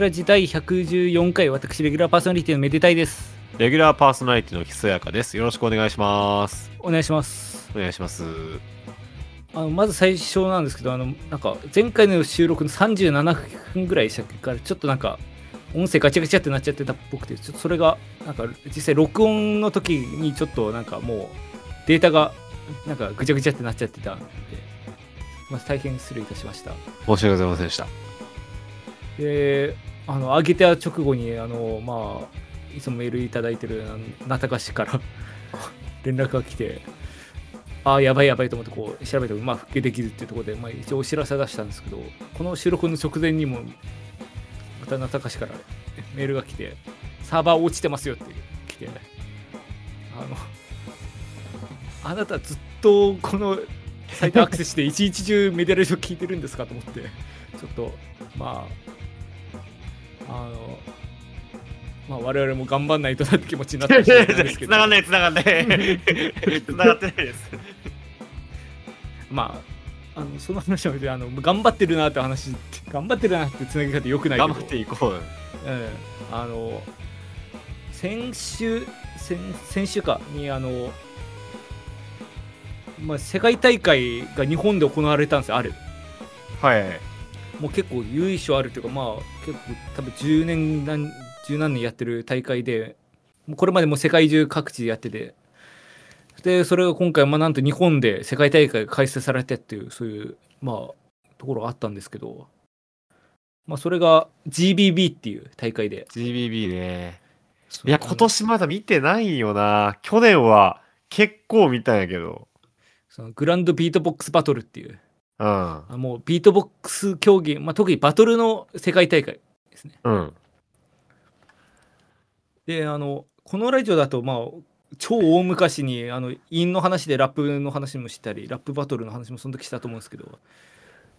デラジ第114回、私、レギュラーパーソナリティのめでたいです。レギュラーパーソナリティのひそやかです。よろしくお願いします。お願いします。お願いします。あのまず最初なんですけど、あのなんか前回の収録の37分ぐらいでしたから、ちょっとなんか、音声ガチャガチャってなっちゃってたっぽくて、ちょっとそれが、なんか実際録音の時にちょっとなんかもうデータがなんかぐちゃぐちゃってなっちゃってたんで、まあ、大変失礼いたしました。申し訳ございませんでした。で、あの、上げた直後に、あの、まあ、いつもメールいただいてる、あのなたかしから 連絡が来て、ああ、やばいやばいと思って、こう、調べても、まあ、復旧できるっていうところで、まあ、一応お知らせ出したんですけど、この収録の直前にも、またなたかしからメールが来て、サーバー落ちてますよって来て、あの、あなたずっとこのサイトアクセスして 一日中メディアレーション聞いてるんですかと思って、ちょっと、まあ、あの、まあ、我々も頑張んないとなって気持ちになってるんですけど、繋がんない、繋がんない。繋がってないです。まあ、あのその話はあの頑張ってるなって話、頑張ってるなってつなぎ方よくないけど、頑張っていこう。うん、あの、先週、先先週かに、あの、まあ、世界大会が日本で行われたんですよ、ある。はい。もう結構由緒あるというか、まあ、結構多分10年何、十何年やってる大会で、これまでも世界中各地でやってて、で、それが今回、まあ、なんと日本で世界大会が開催されてっていう、そういう、まあ、ところがあったんですけど、まあ、それが GBB っていう大会で。GBB ね。いや、今年まだ見てないよな。去年は結構見たんやけど。そのグランドビートボックスバトルっていう、うん。あもうビートボックス競技、まあ、特にバトルの世界大会ですね。うん。で、あの、このラジオだと、まあ、超大昔に、あの、韻の話でラップの話もしたり、ラップバトルの話もその時したと思うんですけど、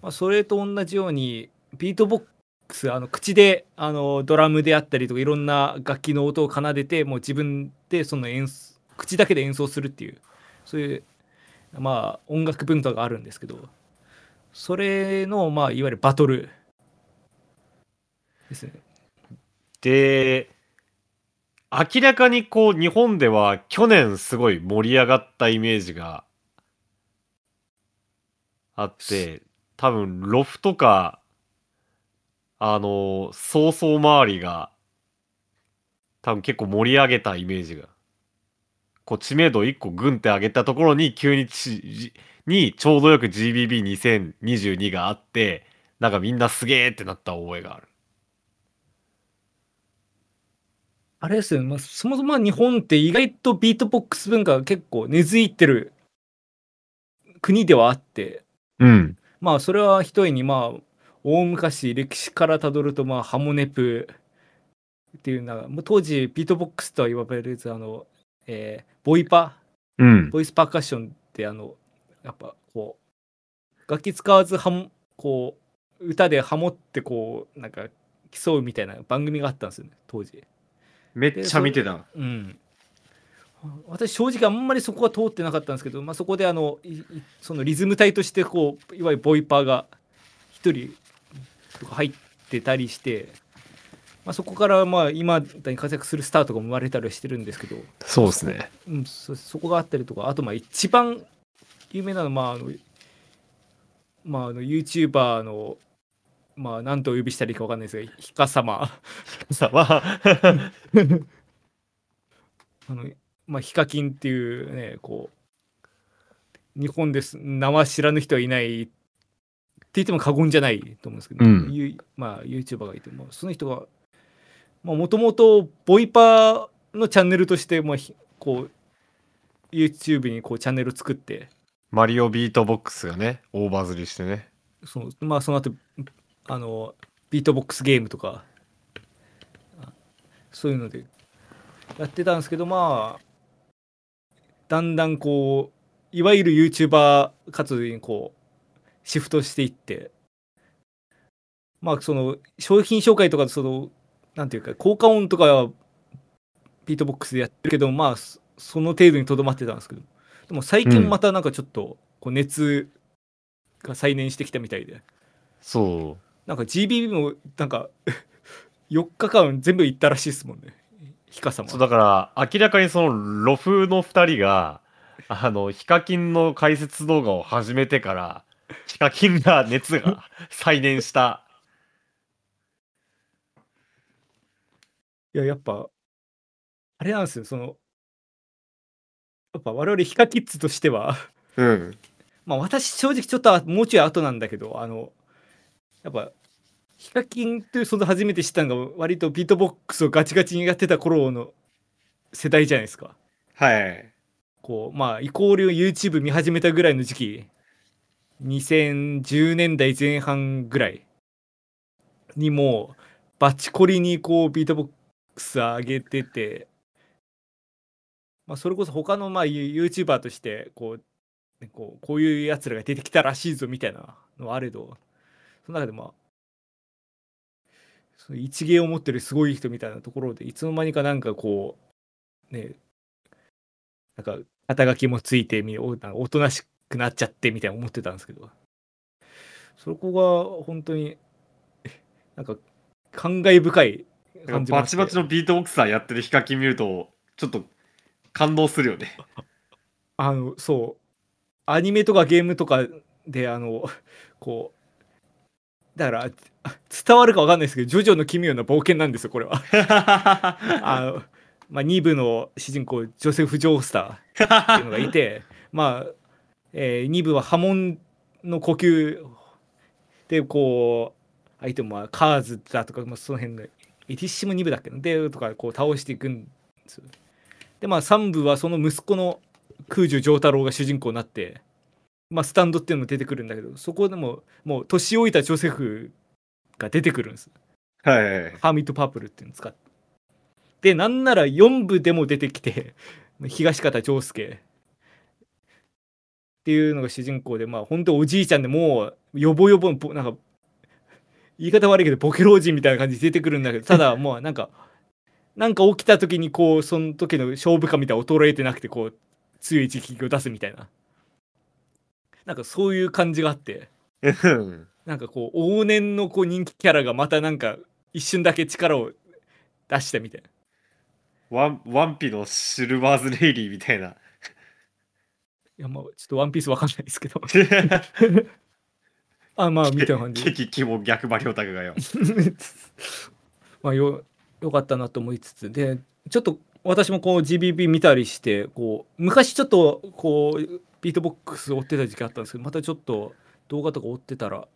まあ、それと同じように、ビートボックス、あの、口で、あの、ドラムであったりとか、いろんな楽器の音を奏でて、もう自分でその演奏、口だけで演奏するっていう、そういう、まあ、音楽文化があるんですけど、それの、まあ、いわゆるバトルですね。で、明らかにこう日本では去年すごい盛り上がったイメージがあって、多分ロフとか、あの、早々周りが多分結構盛り上げたイメージが。こう知名度を1個グンって上げたところに急にちじにちょうどよく GBB2022 があって、なんかみんなすげーってなった覚えがある。あれですよね、まあ、そもそも日本って意外とビートボックス文化が結構根付いてる国ではあって、うん。まあそれは一重にまあ大昔歴史からたどるとまあハモネプっていうのがもう当時ビートボックスとは言われるあの、えーボイパうん。ボイスパーカッションってあのやっぱこう楽器使わずハモこう歌でハモってこうなんか競うみたいな番組があったんですよね当時。めっちゃ見てた。うん、私正直あんまりそこは通ってなかったんですけど、まあ、そこであのそのリズム隊としてこういわゆるボイパーが一人とか入ってたりして、まあ、そこからまあ今に活躍するスターとかも生まれたりしてるんですけど、そうですね。うん、そそこがあったりとかあとまあ一番有名なのはまああの、まあ、あの YouTuber のまあ何とお呼びしたらいいか分かんないですがヒカ様。さまあ、あの、まあ、ヒカキンっていうね、こう、日本です、名は知らぬ人はいないって言っても過言じゃないと思うんですけど、うん。ゆまあ、YouTuber がいて、もその人が、もともとボイパーのチャンネルとして、まあ、ひこう、YouTube にこうチャンネル作って、マリオビートボックスがね、大バズりしてね。そのまあその後あのビートボックスゲームとか。あそういうのでやってたんですけどまあだんだんこういわゆる YouTuber 活動にこうシフトしていって。まあその商品紹介とかそのなんていうか効果音とかはビートボックスでやってるけどまあそその程度にとどまってたんですけど。でも最近またなんかちょっとこう熱が再燃してきたみたいで、そなんか GBB もなんか 4日間全部行ったらしいですもんね。ヒカ様。そうだから明らかにそのロフの2人があのヒカキンの解説動画を始めてからヒカキンが熱が再燃したいや、やっぱ、あれなんですよ、その、やっぱ我々ヒカキッズとしては、うんまあ私正直ちょっとあもうちょい後なんだけど、あの、やっぱ、ヒカキンという存在初めて知ったのが割とビートボックスをガチガチにやってた頃の世代じゃないですか。はいこう、まあイコール YouTube 見始めたぐらいの時期、2010年代前半ぐらいにもうバチコリにこうビートボックス上げてて、まあ、それこそ他のまあ YouTuber としてこうねこうこういうやつらが出てきたらしいぞみたいなのはあれどその中でまあその一芸を持ってるすごい人みたいなところでいつの間にかなんかこうねなんか肩書きもついてみおなおとなしくなっちゃってみたいな思ってたんですけどそこが本当になんか感慨深い感じバチバチのビートボクサーやってるヒカキン見るとちょっと感動するよね。あのそう。アニメとかゲームとかであの こうだからあ伝わるかわかんないですけど「ジョジョの奇妙な冒険」なんですよこれは。あの、まあ、2部の主人公ジョセフ・ジョースターっていうのがいてまあ、え2部は波紋の呼吸でこう相手もまあカーズだとか、まあ、その辺のエティッシモ2部だっけな。でとかこう倒していくんですよ。でまあ3部はその息子の空樹丈太郎が主人公になって、まあ、スタンドっていうのも出てくるんだけどそこでももう年老いたジョセフが出てくるんです。はいはいハーミットパープルっていうのを使って。でなんなら4部でも出てきて東方丈介。っていうのが主人公でまあ本当おじいちゃんでもうヨボヨボのぼなんか言い方悪いけどボケ老人みたいな感じで出てくるんだけどただもうなんかなんか起きた時にこうその時の勝負感みたいな衰えてなくてこう強い一撃を出すみたいな。なんかそういう感じがあって。うんなんかこう往年のこう人気キャラがまたなんか一瞬だけ力を出したみたいなワンワンピのシルバーズレイリーみたいな。いやまあちょっとワンピースわかんないですけど あまあみた感じ。激キモ逆張りオタクがよ。まあよよかったなと思いつつ。でちょっと私もこう GBB 見たりしてこう昔ちょっとこうビートボックス追ってた時期あったんですけどまたちょっと動画とか追ってたら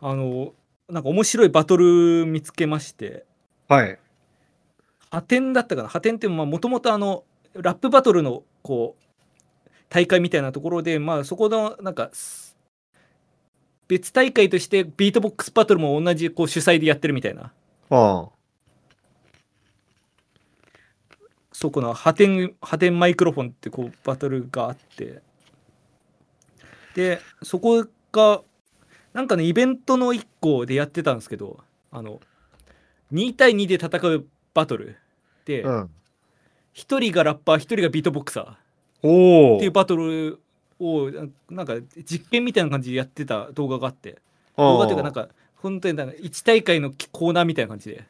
あのなんか面白いバトル見つけまして。はい。破天だったかな？破天ってもともとあのラップバトルのこう大会みたいなところでまあそこのなんかす別大会としてビートボックスバトルも同じこう主催でやってるみたいな。あそこの破天破天マイクロフォンってこうバトルがあって。でそこがなんかねイベントの1個でやってたんですけどあの2対2で戦うバトル。で、うん。1人がラッパー1人がビートボクサー。っていうバトルをななんか実験みたいな感じでやってた動画があって。動画っていうかなんか本当になんか1大会のコーナーみたいな感じで。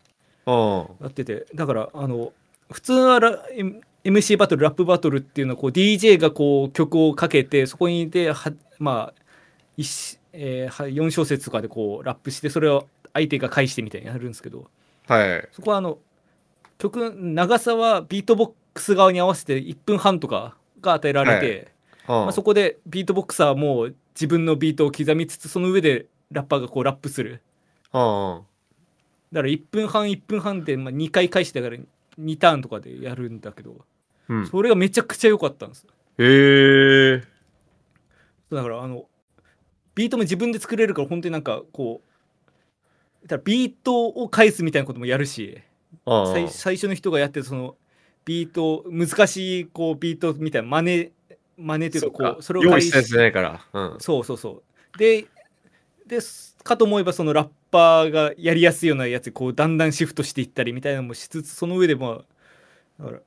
うんやってて。だからあの普通はラ M- MC バトルラップバトルっていうのはこう DJ がこう曲をかけてそこにではまあ一えーは4小節とかでこうラップしてそれを相手が返してみたいにやるんですけど。はい。そこはあの曲長さはビートボックス側に合わせて1分半とかが与えられて、まあ、そここでビートボックサーはもう自分のビートを刻みつつその上でラッパーがこうラップする。うんだから1分半1分半でまあ2回返してだから2ターンとかでやるんだけどうん。それがめちゃくちゃ良かったんですへえだからあのビートも自分で作れるから本当になんかこうだからビートを返すみたいなこともやるし最最初の人がやってるそのビート難しいこうビートみたいな真似真似というかこうそれを用意したやつじゃないから。うん。そうそうそう。でですかと思えばそのラッパーがやりやすいようなやつにこうだんだんシフトしていったりみたいなのもしつつその上でまあだから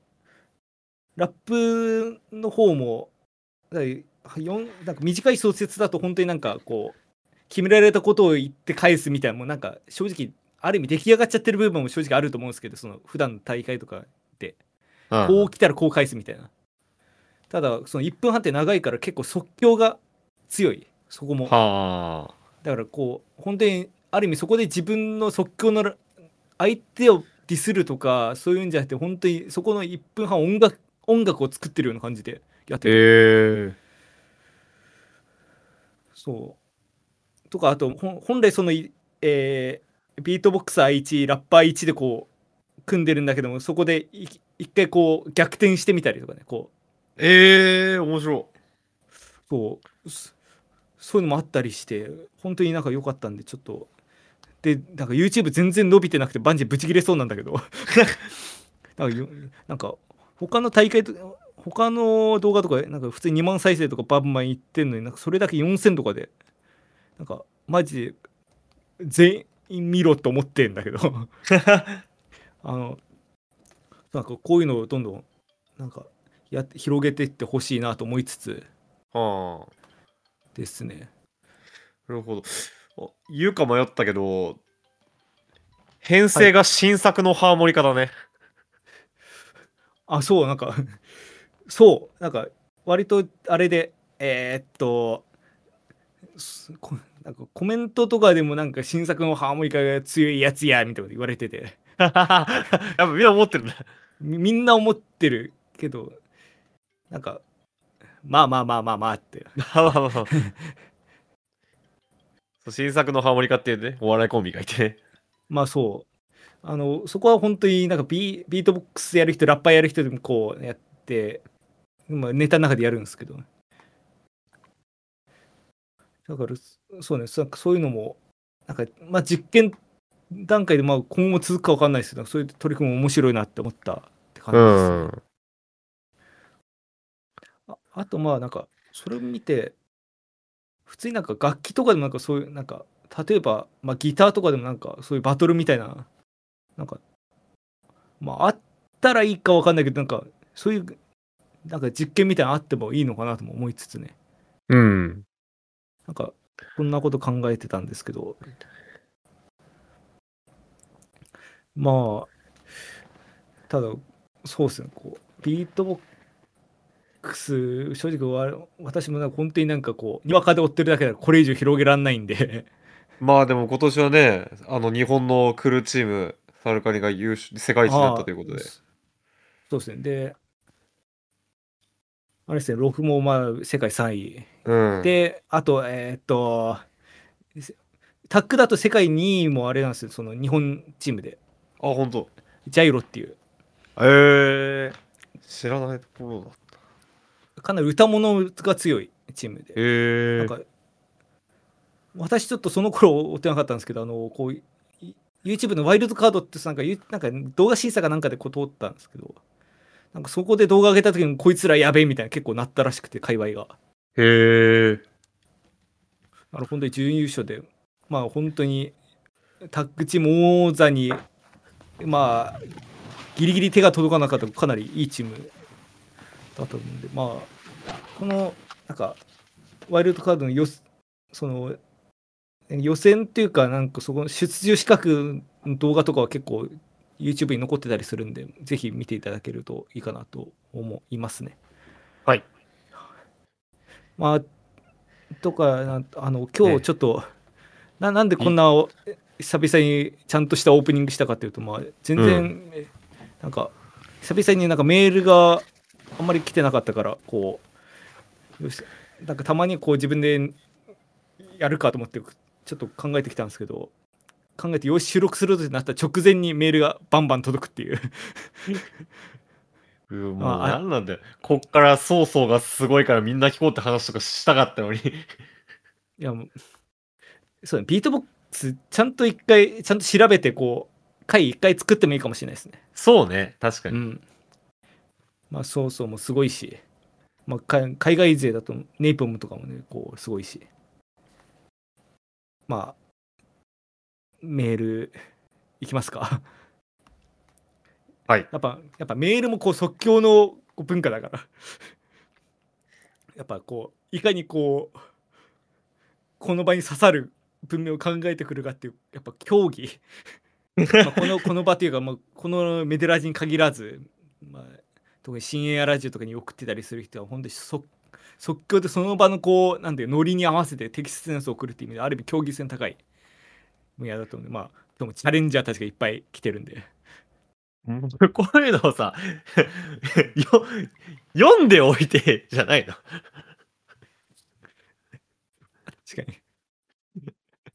ラップの方もだなんか短い小説だと本当になんかこう決められたことを言って返すみたいなもうなんか正直ある意味出来上がっちゃってる部分も正直あると思うんですけどその普段の大会とかでうん。こう来たらこう返すみたいなただその1分半って長いから結構即興が強い。そこも。はあ。だからこう本当にある意味そこで自分の即興のら相手をディスるとかそういうんじゃなくて本当にそこの1分半音楽音楽を作ってるような感じでやってえる、え。そう。とかあと本来そのい、えービートボクサー1ラッパー1でこう組んでるんだけどもそこでい一回こう逆転してみたりとかねこうええ面白そう。そそういうのもあったりして本当になんか良かったんでちょっと。でなんか YouTube 全然伸びてなくてバンジーブチ切れそうなんだけど。なんかよなんか他の大会と他の動画とかなんか普通に2万再生とかバンバンいってんのになんかそれだけ4000とかでなんかマジで全員見ろと思ってんだけど。あのなんかこういうのをどんどんなんかやって広げていってほしいなと思いつつい。はあ。ですね。なるほど。あ言うか迷ったけど、編成が新作のハーモニカだね。あ、そう、なんか、そう、なんか、割とあれで、えーっと、なんかコメントとかでもなんか新作のハーモニカが強いやつやみたいなこと言われてて やっぱみんな思ってるんだ。みみんな思ってるけどなんかまあまあまあまあまあって。そう新作のハーモニカっていうね、お笑いコンビがいて。ね。まあそう。あのそこは本当になんかビビートボックスやる人ラッパーやる人でもこうやって、まあ、ネタの中でやるんですけど。だからそうねそそういうのもなんかまあ実験段階でまあ今後続くか分かんないですけどそういう取り組みも面白いなって思ったって感じですね、ああとまあなんかそれを見て普通になんか楽器とかでもなんかそういうなんか例えば、まあ、ギターとかでもなんかそういうバトルみたいななんかまああったらいいかわかんないけどなんかそういうなんか実験みたいなのあってもいいのかなとも思いつつね。うん。なんかこんなこと考えてたんですけど。まあただそうですね。こうビートボックス正直わ私もなんか本当になんかこうにわかで追ってるだけだからこれ以上広げられないんで。まあでも今年はね、あの日本のクルーチーム、サルカニが優勝世界一になったということで。そうですね。であれですねロフもまあ世界3位。うん。であとえーっとタックだと世界2位もあれなんですよその日本チームで。あ、本当。ジャイロっていう。ええ知らないところだ。かなり歌物が強いチームで、ええなんか私ちょっとその頃追ってなかったんですけどあのこうい YouTube のワイルドカードってなんかゆなんか動画審査かなんかでこう通ったんですけどなんかそこで動画上げた時にこいつらやべえみたいな結構なったらしくて界隈が。へえ。あの本当に準優勝でまあ本当にタッグチーム王座にまあギリギリ手が届かなかったかなりいいチームだと思うんでまあこのなんかワイルドカードのよその予選っていうかなんかそこの出場資格の動画とかは結構 YouTube に残ってたりするんでぜひ見ていただけるといいかなと思いますね。はい。まあとかあの今ええ日ちょっと、ななんでこんなお久々にちゃんとしたオープニングしたかっていうとまあ全然、えなんか久々になんかメールがあんまり来てなかったからこうよしなんかたまにこう自分でやるかと思ってちょっと考えてきたんですけど考えてよし収録するってなったら直前にメールがバンバン届くっていう もうああなんなんだよ。こっから曹操がすごいからみんな聞こうって話とかしたかったのに。いやもうそうねビートボックスちゃんと一回ちゃんと調べてこう回一回作ってもいいかもしれないですねそうね、確かに。うんまあそうそうもすごいし、まあ、か海外勢だとネイポムとかもねこうすごいし。まあメールいきますか？はい。やっぱやっぱメールもこう即興の文化だから。やっぱこういかにこうこの場に刺さる文明を考えてくるかっていうやっぱ競技。まあ、このこの場というか、まあ、このメデラジに限らず、まあ、特に深夜ラジオとかに送ってたりする人は本当に即即興でその場のこうなんでノリに合わせて適切なやつを送るっていう意味である意味競技性の高い分野だと思うんでまあでもチャレンジャーたちがいっぱい来てるんで。こういうのをさ よ読んでおいてじゃないの？確かに。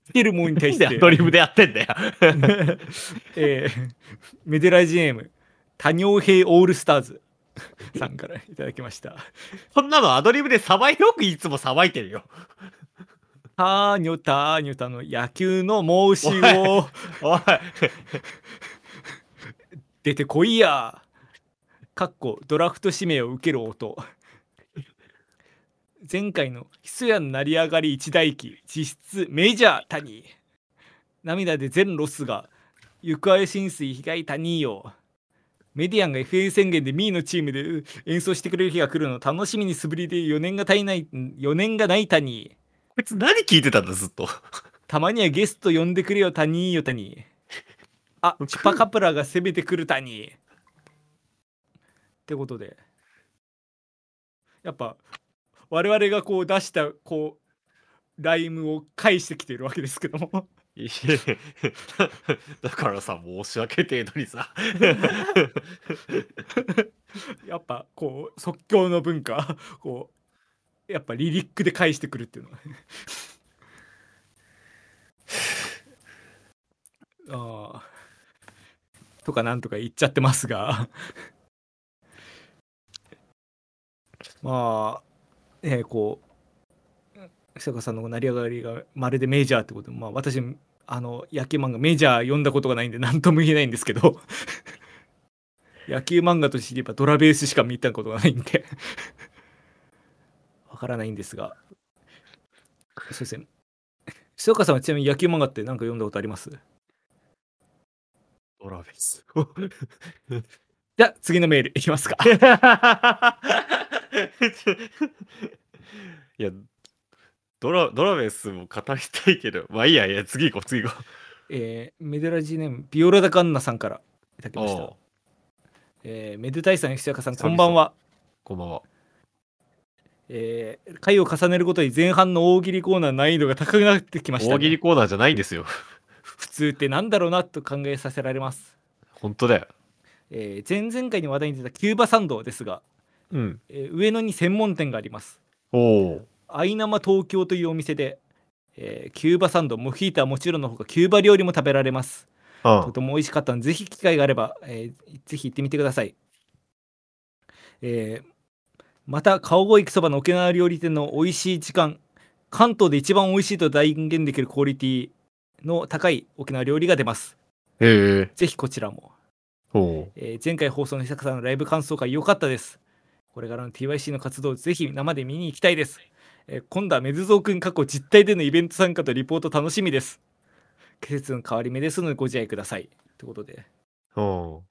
来てるものに対して。アドリブでやってんだよ。えーメデラジネーム。多尿兵オールスターズ さんからいただきました。こんなのアドリブでさばいよくいつもさばいてるよ。ターニョターニョタの野球の申しをおい出てこいや。かっこドラフト指名を受ける音。前回のひそやの成り上がり一大期実質メジャー谷。涙で全ロスが行方浸水被害谷よメディアンが FA 宣言でミーのチームで演奏してくれる日が来るのを楽しみに素振りで4年が足りない4年がない谷。こいつ何聞いてたんだずっと。たまにはゲスト呼んでくれよ谷よ谷あチュパカプラが攻めてくる谷ってことで。やっぱ我々がこう出したこうライムを返してきているわけですけどもいや だからさ申し訳程度にさ。やっぱこう即興の文化 こうやっぱリリックで返してくるっていうの。はああとかなんとか言っちゃってますが。まあえこう久川さんの成り上がりがまるでメジャーってことでまあ私あの野球漫画メジャー読んだことがないんで何とも言えないんですけど。野球漫画として言えばドラベースしか見たことがないんで。わからないんですが。そうですね久川さんはちなみに野球漫画って何か読んだことあります？ドラベス。じゃあ次のメールいきますか。いやドラドラベスも語りたいけど。まあいいやいや次行こう次行こえーメデラジネームビオラダカンナさんからいただきました。えーメデタイさん久川さんこんばんは。こんばんは。えー回を重ねるごとに前半の大喜利コーナー難易度が高くなってきましたね、大喜利コーナーじゃないんですよ。普通ってなんだろうなと考えさせられます、本当だよ。えー前々回に話題に出たキューバサンドですが、うん。えー上野に専門店があります。おおアイナマ東京というお店で、えーキューバサンドモヒータはもちろんのほかキューバ料理も食べられます。あとても美味しかったのでぜひ機会があれば、えーぜひ行ってみてください、えーまた顔越行きそばの沖縄料理店の美味しい時間関東で一番美味しいと断言できるクオリティの高い沖縄料理が出ます。へえ。ぜひこちらも、えー前回放送の久坂さんのライブ感想会良かったです。これからの TYC の活動をぜひ生で見に行きたいです、えー今度はメズゾー君過去実態でのイベント参加とリポート楽しみです。季節の変わり目ですのでご自愛ください。ということで。お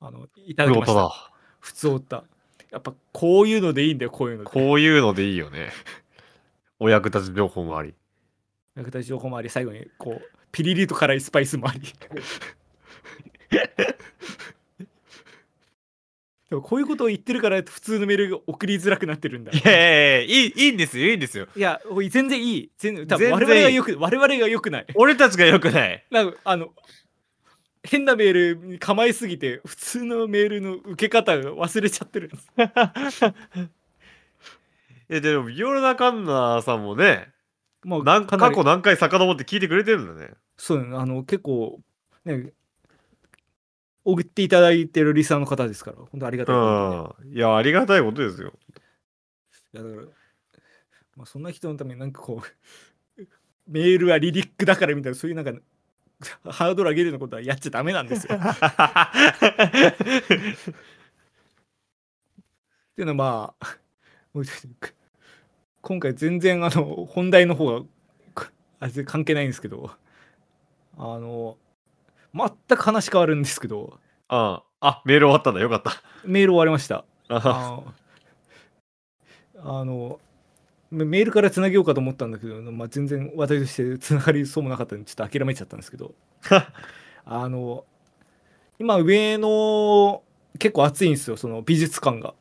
あのいただきました。普通おったやっぱこういうのでいいんだよこういうので。こういうのでいいよね。お役立ち情報もあり。役立ち情報もあり最後にこうピリリと辛いスパイスもあり でもこういうことを言ってるから普通のメールが送りづらくなってるんだ。いやいやいやいいいいんですよいいんですよ。いや全然いい。全然我々がよく我々がよくない。俺たちがよくない。なんかあの変なメールに構えすぎて普通のメールの受け方が忘れちゃってるんです。いやでもビオラナカンナさんもねもう過去何回遡って聞いてくれてるんだね。そうねあの結構ね送っていただいてるリスナーの方ですから本当ありがたいことでうん。いやありがたいことですよ。いやだから、まあ、そんな人のためになんかこうメールはリリックだからみたいなそういうなんかハードル上げるようなことはやっちゃダメなんですよ。っていうのはまあ今回全然あの本題の方がこあ関係ないんですけどあの全く話変わるんですけど。ああ。メール終わったんだ。よかった。メール終わりました。ああのメールからつなげようかと思ったんだけど、まあ、全然話題としてつながりそうもなかったんでちょっと諦めちゃったんですけど。あの今上野結構暑いんですよその美術館が。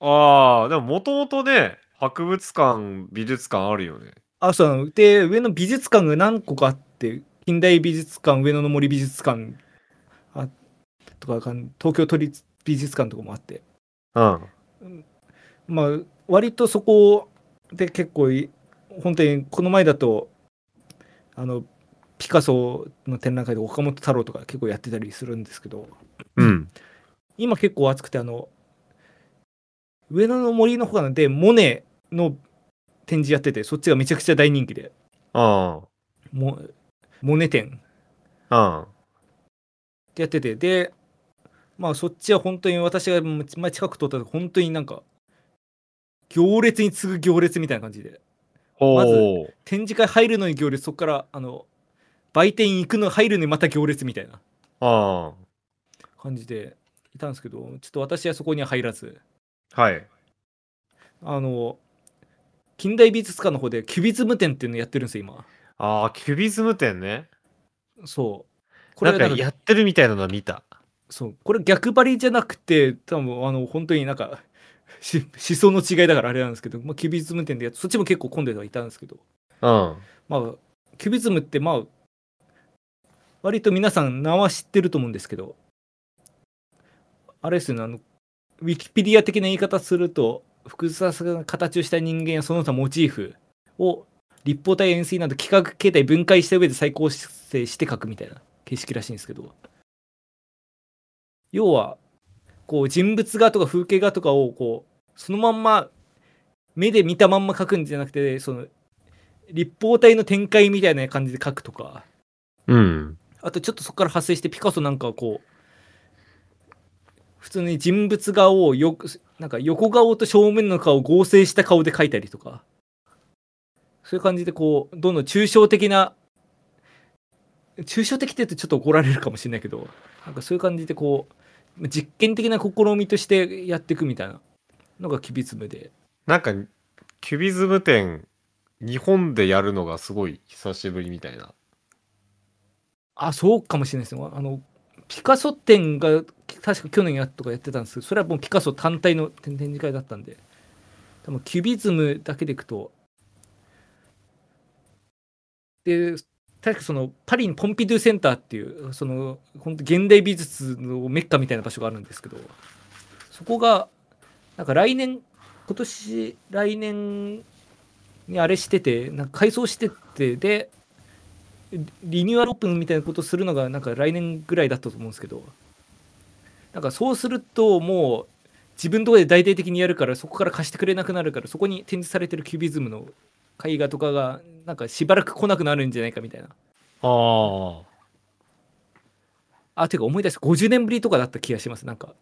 ああ、でももともとね、博物館、美術館あるよね。あそうなの。で上野美術館が何個かあって近代美術館上野の森美術館あとか東京都立美術館とかもあって。うん。まあ割とそこで結構い本当にこの前だとあのピカソの展覧会で岡本太郎とか結構やってたりするんですけど。うん。今結構暑くてあの上野の森の方なんでモネの展示やっててそっちがめちゃくちゃ大人気で。あモモネ展あ。ってやっててでまあそっちは本当に私が前近く通った時本当になんか行列に次ぐ行列みたいな感じでほまずう。展示会入るのに行列そこからあの売店行くの入るのにまた行列みたいなあ感じでいたんですけどちょっと私はそこには入らずあ。はい。あの近代美術館の方でキュビズム展っていうのやってるんですよ今ああ、キュビズム展ね。そうこれはなんかやってるみたいなの見た。そうこれ逆張りじゃなくて多分あの本当になんか し思想の違いだからあれなんですけど、まあ、キュビズム展でやそっちも結構混んではいたんですけどうん。まあキュビズムってまあ割と皆さん名は知ってると思うんですけどあれですよねあのウィキペディア的な言い方すると複雑な形をした人間やその他モチーフを立方体円錐など幾何形態分解した上で再構成して描くみたいな形式らしいんですけど。要はこう人物画とか風景画とかをこうそのまんま目で見たまんま描くんじゃなくてその立方体の展開みたいな感じで描くとか。うん。あとちょっとそこから派生してピカソなんかはこう普通に人物画をよくなんか横顔と正面の顔を合成した顔で描いたりとかそういう感じでこうどんどん抽象的な抽象的って言うとちょっと怒られるかもしれないけどなんかそういう感じでこう実験的な試みとしてやっていくみたいなのがキュビズムで。なんか、キュビズム展、日本でやるのがすごい久しぶりみたいな。あそうかもしれないですね。あのピカソ展が確か去年やとかやってたんですけどそれはもうピカソ単体の展展示会だったんで。多分キュビズムだけでいくとで確かそのパリにポンピドゥセンターっていうその本当現代美術のメッカみたいな場所があるんですけどそこがなんか来年今年来年にあれしててなんか改装しててでリニューアルオープンみたいなことするのがなんか来年ぐらいだったと思うんですけどなんかそうするともう自分とこで大々的にやるからそこから貸してくれなくなるからそこに展示されてるキュビズムの絵画とかがなんかしばらく来なくなるんじゃないかみたいな。ああ。あてか思い出した。50年ぶりとかだった気がしますなんか。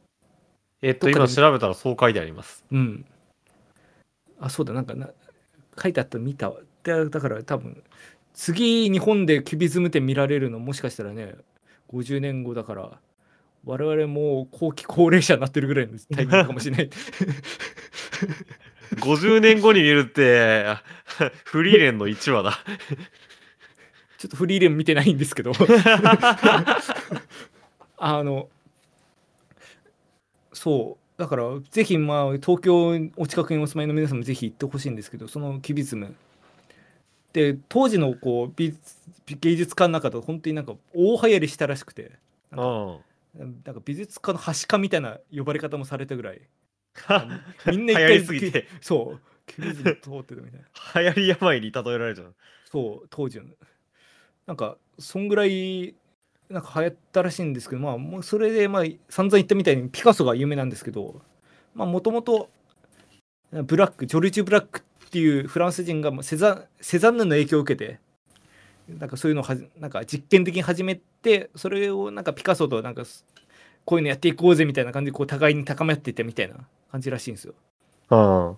えっと、今調べたらそう書いてあります。うん。あそうだなんかな書いてあったの見たわ。でだから多分次日本でキュビズム展見られるのもしかしたらね50年後だから我々もう後期高齢者になってるぐらいのタイミングかもしれない 50年後に見るって、フリーレンの1話だ。ちょっとフリーレン見てないんですけど。あのそう。だからぜひまあ東京お近くにお住まいの皆さんもぜひ行ってほしいんですけどそのキュビズム。で当時のこう美芸術家の中で本当になんか大流行りしたらしくて。うん。なんか美術家のはしかみたいな呼ばれ方もされたぐらいみんな一流行回りすぎて、そうキュビズム通ってたみたいな。流行り病に例えられちゃう。そう当時の。なんかそんぐらいなんか流行ったらしいんですけどまあもうそれでまあ散々言ったみたいにピカソが有名なんですけどまあもともとブラックジョルジュ・ブラックっていうフランス人がまあセザセザンヌの影響を受けてなんかそういうのをはじなんか実験的に始めてそれをなんかピカソとなんかこういうのやっていこうぜみたいな感じでこう互いに高め合っていったみたいな感じらしいんですよ。うん。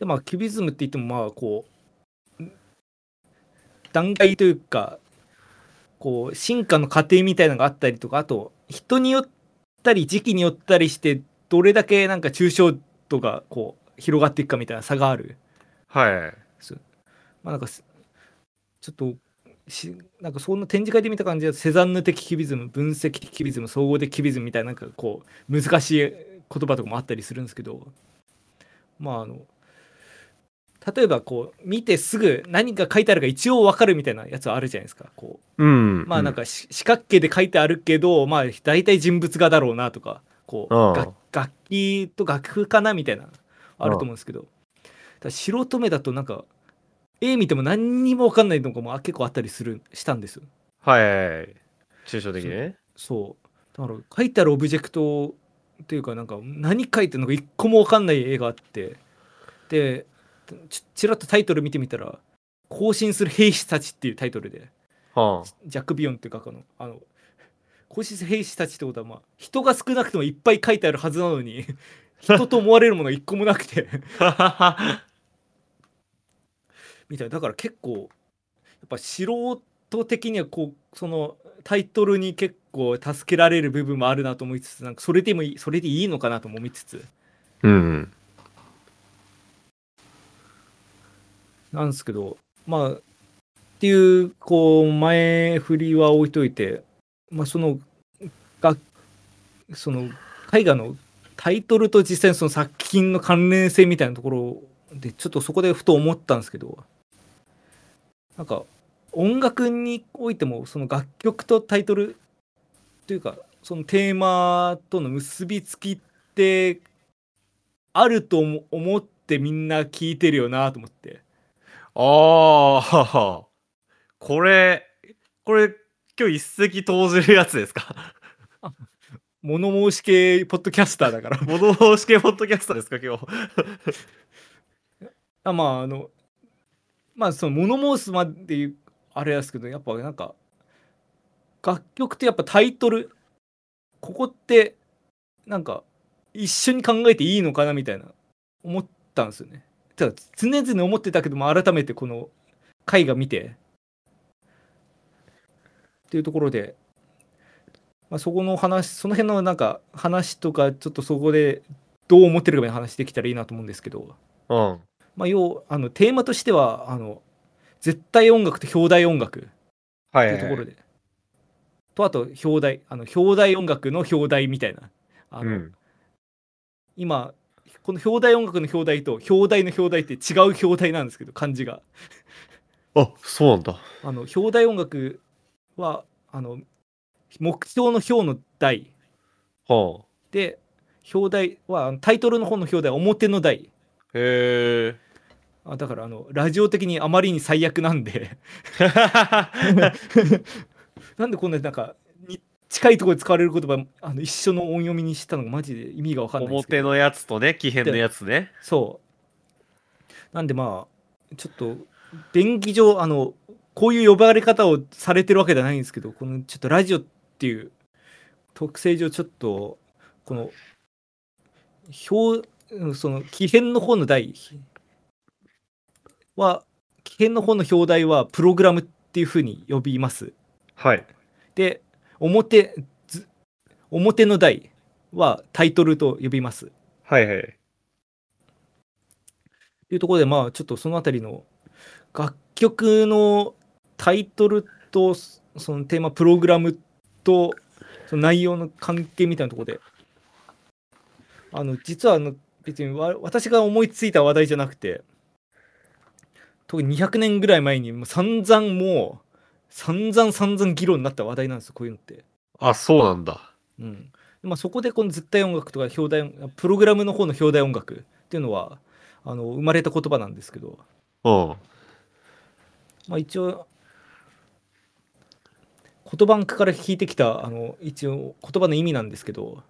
でまあキュビズムって言ってもまあこう段階というかこう進化の過程みたいなのがあったりとかあと人によったり時期によったりしてどれだけなんか抽象トがこう広がっていくかみたいな差があるはい。まあなんかすちょっとしなんかそんな展示会で見た感じはセザンヌ的キュビズム分析的キュビズム総合的キュビズムみたいななんかこう難しい言葉とかもあったりするんですけどまああの例えばこう見てすぐ何が書いてあるか一応わかるみたいなやつはあるじゃないですかこう。うん。まあなんかし四角形で書いてあるけどまあ大体人物画だろうなとかこううん楽楽器と楽譜かなみたいなあると思うんですけど。素人目だとなんか絵見ても何にも分かんないのがも結構あったりするしたんですよはいはいはい。抽象的ね。そうだから書いてあるオブジェクトっていうかなんか何書いてるのか一個も分かんない絵があってでちちらっとタイトル見てみたら「行進する兵士たち」っていうタイトルではジャック・ビヨンっていう画家のあの行進する兵士たちってことはまあ人が少なくてもいっぱい書いてあるはずなのに人と思われるものが一個もなくてあ。みたいなだから結構やっぱ素人的にはこうそのタイトルに結構助けられる部分もあるなと思いつつなんかそれでもいいそれでいいのかなとも思いつつうん。なんですけどまあっていうこう前振りは置いといてまあそのがその絵画のタイトルと実際にその作品の関連性みたいなところでちょっとそこでふと思ったんですけどなんか音楽においてもその楽曲とタイトルというかそのテーマとの結びつきってあると思思ってみんな聞いてるよなと思って。ああ。これ、これ、今日一石投じるやつですか？物申し系ポッドキャスターだから物申し系ポッドキャスターですか今日？あまああのまあその物申すまでいうあれですけどやっぱなんか楽曲ってやっぱタイトルここってなんか一緒に考えていいのかなみたいな思ったんですよね。ただ常々思ってたけども改めてこの絵画見てっていうところで、まあ、そこの話その辺のなんか話とかちょっとそこでどう思ってるかみたいな話できたらいいなと思うんですけど。うん。まあ、要あのテーマとしてはあの絶対音楽と表題音楽はというところで、とあと表題あの表題音楽の表題みたいなあの、うん。今この表題音楽の表題と表題の表題って違う表題なんですけど漢字があ、そうなんだ。あの表題音楽はあの目標の表の題はあ。で表題はタイトルの方の表題は表の題へえ。あだからあのラジオ的にあまりに最悪なんで なんでこんななんかに近いところで使われる言葉あの一緒の音読みにしたのがマジで意味が分かんないです表のやつとね、木偏のやつね。そうなんでまあちょっと便宜上あのこういう呼ばれ方をされてるわけじゃないんですけどこのちょっとラジオっていう特性上ちょっとこの表うんその木偏の方の題は木偏の方の表題はプログラムっていうふうに呼びますはい。で表ず表の題はタイトルと呼びますはいはい。というところでまあちょっとそのあたりの楽曲のタイトルとそのテーマプログラムとその内容の関係みたいなところであの実はあの別にわ私が思いついた話題じゃなくて特に200年ぐらい前にもう散々もう散々散々議論になった話題なんですよこういうのって。あ、そうなんだ。うんまあ、そこでこの絶対音楽とか表題プログラムの方の表題音楽っていうのはあの生まれた言葉なんですけど、うん。まあ、一応言葉から聞いてきたあの一応言葉の意味なんですけど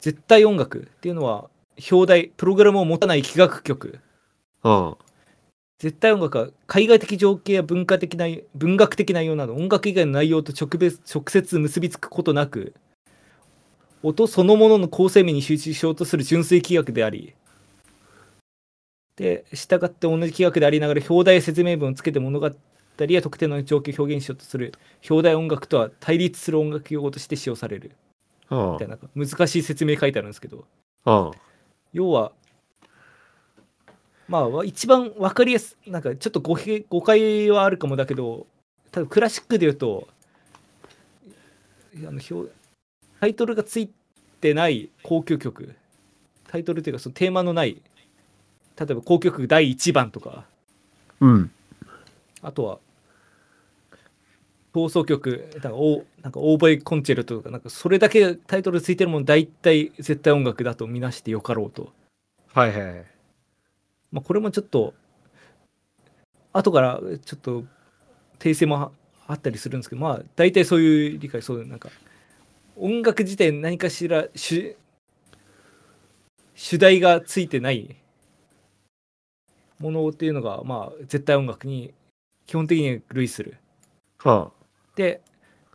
絶対音楽っていうのは表題プログラムを持たない器楽曲うん。絶対音楽は海外的情景や文化的な文学的内容など音楽以外の内容と直別直接結びつくことなく音そのものの構成面に集中しようとする純粋器楽でありで従って同じ器楽でありながら表題や説明文をつけて物語や特定の状況を表現しようとする表題音楽とは対立する音楽用語として使用されるうんみたいな難しい説明書いてあるんですけどうん。要はまあ一番分かりやすなんかちょっと誤解誤解はあるかもだけど多分クラシックで言うとあの表タイトルがついてない交響曲タイトルっていうかそのテーマのない例えば交響曲第1番とかうん。あとは放送曲なんかオーなんかオーボエコンチェルトとかなんかそれだけタイトルついてるもの大体絶対音楽だとみなしてよかろうと、はいはいはい。まあ、これもちょっと後からちょっと訂正もあったりするんですけどまあ大体そういう理解そういうなんか音楽自体何かしら主主題がついてないものっていうのがまあ絶対音楽に基本的には類する。はで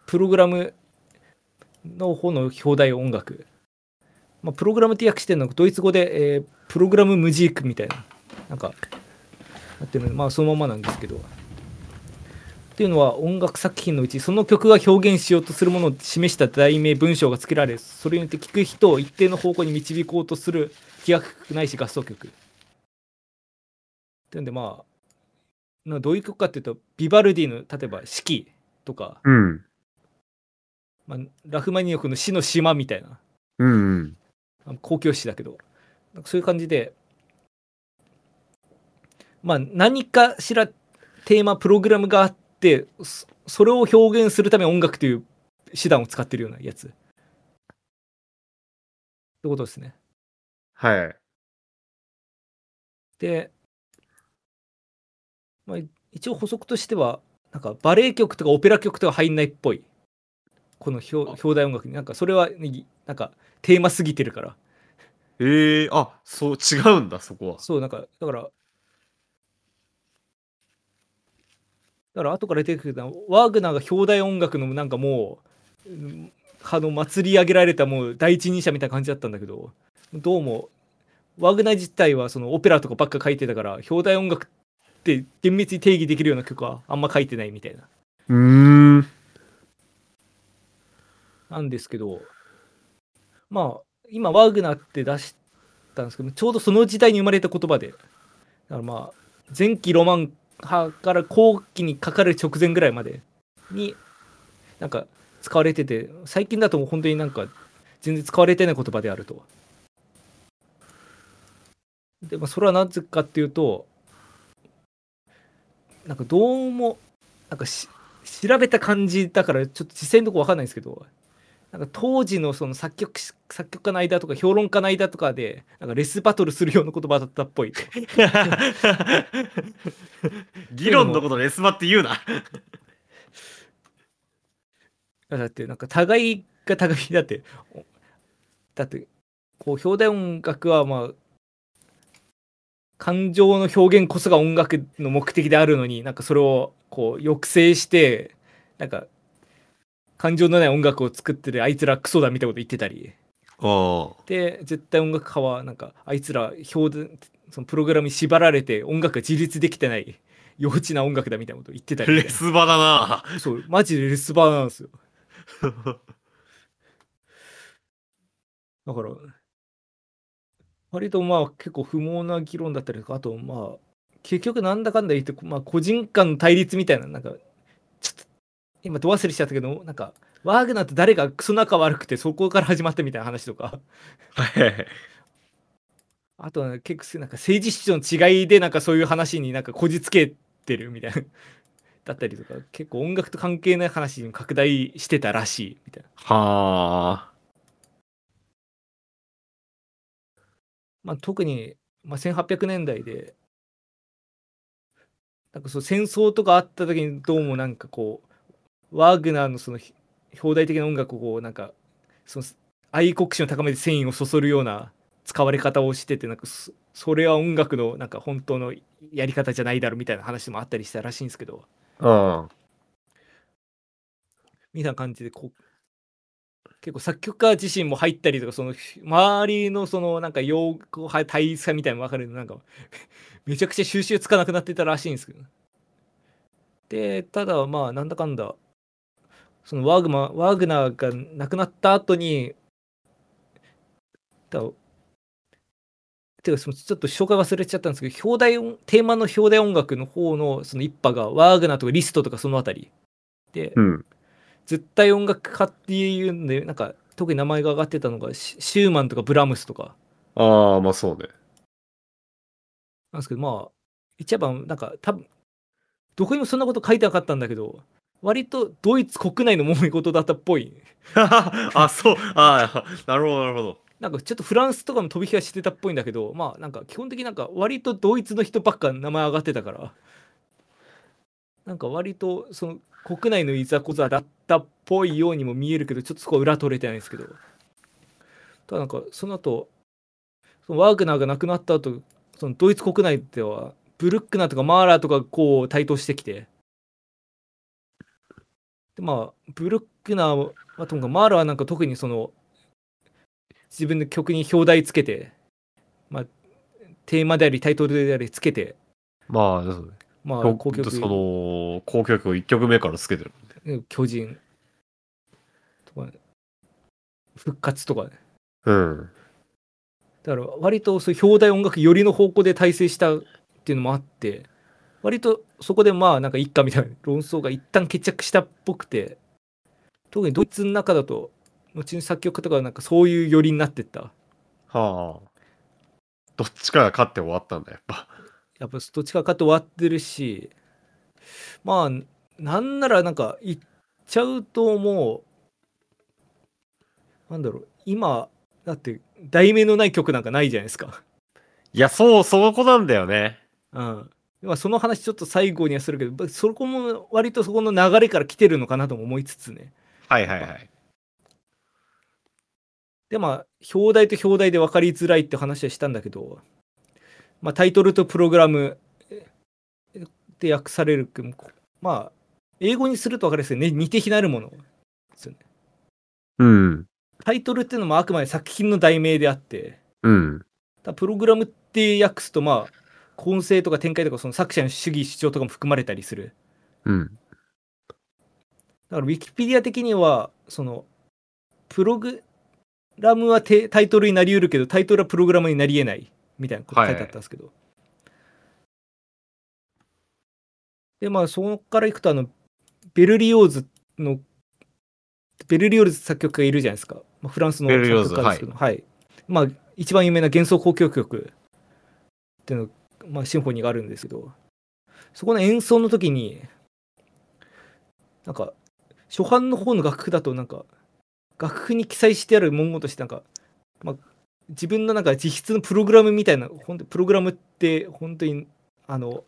プログラムの方の表題音楽、まあ、プログラムって訳してるのはドイツ語で、えープログラムムジークみたいななんかなってるの。まあそのままなんですけど。っていうのは音楽作品のうちその曲が表現しようとするものを示した題名文章が付けられそれによって聴く人を一定の方向に導こうとする気楽ないし合奏曲。っていうんでまあどういう曲かっていうとビバルディの例えば「四季」とか、あ。うん。まあ、ラフマニノフの死の島みたいなうんうん。公共詩だけどそういう感じでまあ何かしらテーマプログラムがあってそそれを表現するために音楽という手段を使ってるようなやつってことですねはい。で、まあ、一応補足としてはなんかバレエ曲とかオペラ曲とか入んないっぽい。この表表題音楽に。なんかそれはねなんかテーマすぎてるから。ええあ、そう、違うんだ、そこは。そうなんかだからだから後から出てくるのはワーグナーが表題音楽のなんかもううんあの祭り上げられたもう第一人者みたいな感じだったんだけどどうもワーグナー自体はそのオペラとかばっか書いてたから表題音楽って厳密に定義できるような曲はあんま書いてないみたいなうーん。なんですけどまあ今ワーグナーって出したんですけどちょうどその時代に生まれた言葉でだからまあ前期ロマン派から後期にかかる直前ぐらいまでになんか使われてて最近だと本当になんか全然使われてない言葉であると。でまあそれはなぜかっていうとなんかどうもなんかし調べた感じだからちょっと実際のとこ分かんないんですけどなんか当時のその作曲し作曲家の間とか評論家の間とかでなんかレスバトルするような言葉だったっぽいと議論のことレスバって言うな。だってなんか互いが互いだっておだってこう表題音楽はまあ感情の表現こそが音楽の目的であるのになんかそれをこう抑制してなんか感情のない音楽を作ってるあいつらクソだみたいなこと言ってたりあで絶対音楽家はなんかあいつら表でそのプログラムに縛られて音楽が自立できてない幼稚な音楽だみたいなこと言ってたあ。りレスバだな。そうマジでレスバーなんですよだから割とまあ結構不毛な議論だったりとかあとまあ結局なんだかんだ言って、まあ、個人間の対立みたいななんかちょっと今ど忘れしちゃったけどなんかワーグナーって誰がクソ仲悪くてそこから始まったみたいな話とか。あとは結構なんか政治主張の違いでなんかそういう話になんかこじつけてるみたいな だったりとか結構音楽と関係ない話に拡大してたらしいみたいなはあ。まあ、特に、まあ、1800年代でなんかそう戦争とかあった時にどうもなんかこうワーグナーのそのひ表題的な音楽をこうなんかその愛国心を高めて繊維をそそるような使われ方をしててなんかそそれは音楽のなんか本当のやり方じゃないだろみたいな話もあったりしたらしいんですけどうん。みたいな感じでこう結構作曲家自身も入ったりとかその周りのそのなんか用語対立派みたいなの分かるのなんか めちゃくちゃ収集つかなくなってたらしいんですけどでただまあなんだかんだそのワーグマワーグナーが亡くなった後にだてかそのちょっと紹介忘れちゃったんですけど、表題音テーマの表題音楽の方のその一派がワーグナーとかリストとかそのあたりで、うん。絶対音楽家っていうんで、なんか特に名前が上がってたのがシシューマンとかブラームスとかああ、まあそうね。なんですけど、まあ、一番なんか多分どこにもそんなこと書いてなかったんだけど、割とドイツ国内の揉め事だったっぽい。あ、そう。ああ、なるほど、なるほど。なんかちょっとフランスとかも飛び火はしてたっぽいんだけど、まあなんか基本的になんか割とドイツの人ばっか名前上がってたから、なんか割とその国内のいざこざだったっぽいようにも見えるけど、ちょっとそこは裏取れてないですけど、ただなんかその後、そのワーグナーが亡くなった後、そのドイツ国内ではブルックナーとかマーラーとかこう台頭してきて、でまあブルックナーはまあともかくマーラーはなんか特にその自分の曲に表題つけて、まあ、テーマでありタイトルでありつけて、まあ、そうね。まあ、公その、公曲を1曲目からつけてる。巨人とかね、復活とかね。うん。だから割とそういう表題音楽寄りの方向で大成したっていうのもあって、割とそこでまあなんか一家みたいな論争が一旦決着したっぽくて、特にドイツの中だと、後に作曲家とかはなんかそういう寄りになってった。はあ。どっちかが勝って終わったんだ、やっぱ。やっぱどっちかかって終わってるし、まあ、なんならなんか言っちゃうともう、なんだろう、今、だって題名のない曲なんかないじゃないですか。いや、そう、そこなんだよね。うん。まあその話ちょっと最後にはするけど、そこも割とそこの流れから来てるのかなとも思いつつね。はいはいはい。でまあ表題と表題で分かりづらいって話はしたんだけど、まあ、タイトルとプログラムえで訳されるけどまあ英語にすると分かりやすいね似て非なるものですよねうん。タイトルっていうのもあくまで作品の題名であってうん。プログラムって訳すとまあ構成とか展開とかその作者の主義主張とかも含まれたりするうん。だからウィキペディア的にはそのプログラムはテタイトルになりうるけどタイトルはプログラムになりえないみたいなこと書いてあったんですけど、でまあそこからいくとあのベルリオーズのベルリオーズ作曲家がいるじゃないですか、まあ、フランスの作曲家ですけど、はい。まあ一番有名な幻想交響曲っていうの、まあ、シンフォニーがあるんですけど。そこの演奏の時になんか初版の方の楽譜だとなんか楽譜に記載してある文言としてなんか、まあ、自分のなんか実質のプログラムみたいな本当にプログラムって本当にあの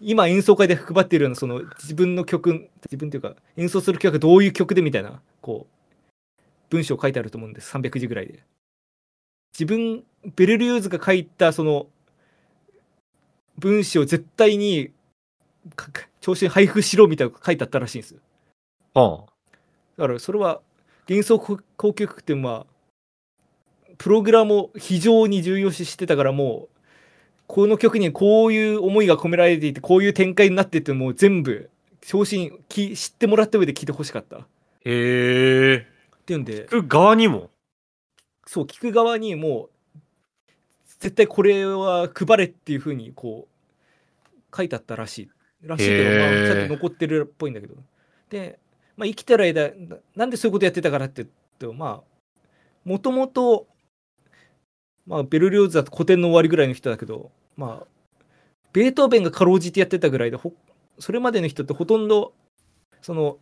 今演奏会で配っているようなその自分の曲自分というか演奏する曲がどういう曲でみたいなこう文章書いてあると思うんです。300字ぐらいで。自分ベルリューズが書いたその文章を絶対にか調子に配布しろみたいなのが書いてあったらしいんですよ。はだからそれは幻想交響曲ってまあプログラムを非常に重要視してたからもうこの曲にこういう思いが込められていてこういう展開になってってもう全部昇進き知ってもらった上で聞いてほしかった。へえ。ていうんで聞く側にも。そう聞く側にもう絶対これは配れっていうふうにこう書いてあったらしいらしいけど、まあ、ちゃんと残ってるっぽいんだけどで、まあ、生きてる間ななんでそういうことやってたからって言うとまあもともとまあベルリオーズだと古典の終わりぐらいの人だけどまあベートーベンがかろうじてやってたぐらいでほそれまでの人ってほとんどその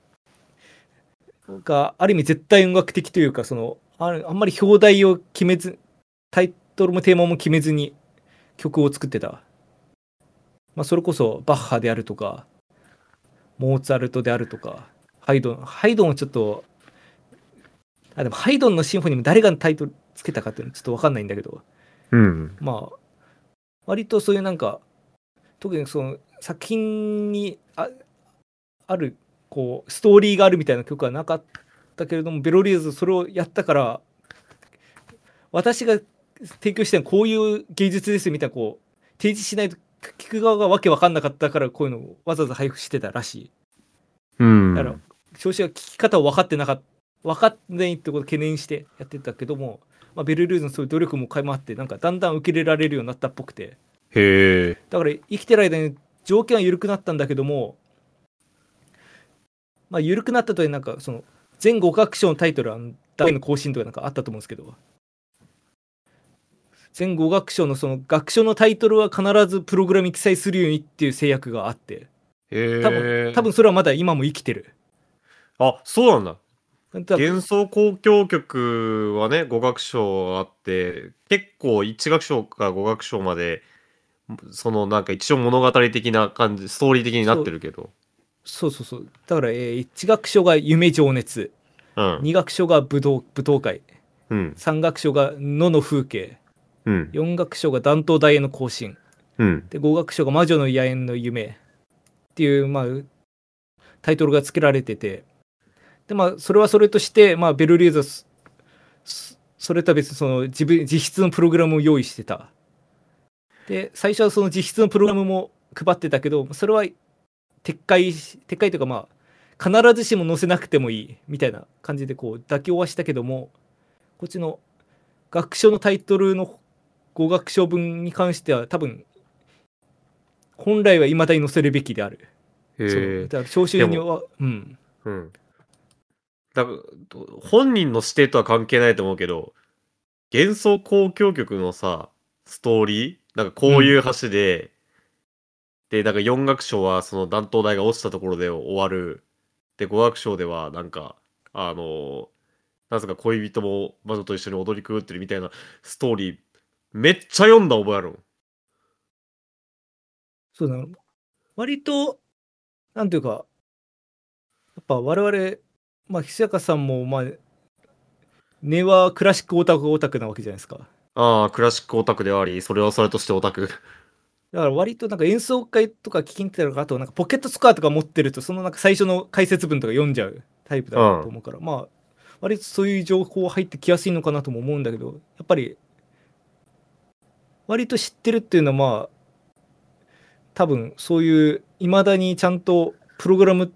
がある意味絶対音楽的というかそのああんまり表題を決めずタイトルもテーマも決めずに曲を作ってた、まあ、それこそバッハであるとかモーツァルトであるとかハイドンハイドンはちょっとあでもハイドンのシンフォニーも誰がタイトルつけたかっていうのはちょっと分かんないんだけどうん。まあ割とそういうなんか特にその作品にああるこうストーリーがあるみたいな曲はなかったけれどもベロリーズそれをやったから私が提供したのはこういう芸術ですみたいなこう提示しないと聞く側がわけわかんなかったからこういうのをわざわざ配布してたらしいうん。だから少子が聞き方を分かってなかっ分かんないってことを懸念してやってたけども、まあ、ベルルーズのそういう努力も垣間あってなんかだんだん受け入れられるようになったっぽくてへえ。だから生きてる間に条件は緩くなったんだけどもまあ緩くなったとはいえなんかその全5楽章のタイトルは誰の更新とかなんかあったと思うんですけど全5楽章のその楽章のタイトルは必ずプログラムに記載するようにっていう制約があってへえ。多分多分それはまだ今も生きてるあ、そうなんだ。幻想交響曲はね、5楽章あって、結構1楽章から5楽章まで、そのなんか一応物語的な感じ、ストーリー的になってるけど。そうそうそうだから、えー、1楽章が夢情熱うん。2楽章が武道舞踏会うん。3楽章が野の風景うん。4楽章が弾頭大への行進うん。で5楽章が魔女の野縁の夢っていう、まあ、タイトルが付けられててでまあそれはそれとして、まあ、ベルリーズはそれとは別にその自分自筆のプログラムを用意してたで最初はその自筆のプログラムも配ってたけどそれは撤回し撤回というかまあ必ずしも載せなくてもいいみたいな感じでこう妥協はしたけどもこっちの楽章のタイトルの語学章分に関しては多分本来は未だに載せるべきである。へえ。だから聴衆には、うん。うん。だ本人の指定とは関係ないと思うけど、幻想交響曲のさ、ストーリーなんかこういう橋で、で、なんか4楽章はその弾頭台が落ちたところで終わる。で、5楽章ではなんか、あの、なぜか恋人も魔女と一緒に踊り狂ってるみたいなストーリー、めっちゃ読んだ覚えある。そうなの。割と、なんていうか、やっぱ我々、まあ、ひやかさんも、まあ、根はクラシックオタクオタクなわけじゃないですか。ああ、クラシックオタクであり、それはそれとしてオタク。だから割となんか演奏会とか聞きに行ってたりとか、あとなんかポケットスコアとか持ってると、そのなんか最初の解説文とか読んじゃうタイプだなと思うから、まあ、割とそういう情報入ってきやすいのかなとも思うんだけど、やっぱり、割と知ってるっていうのはまあ、多分そういう、いまだにちゃんとプログラム、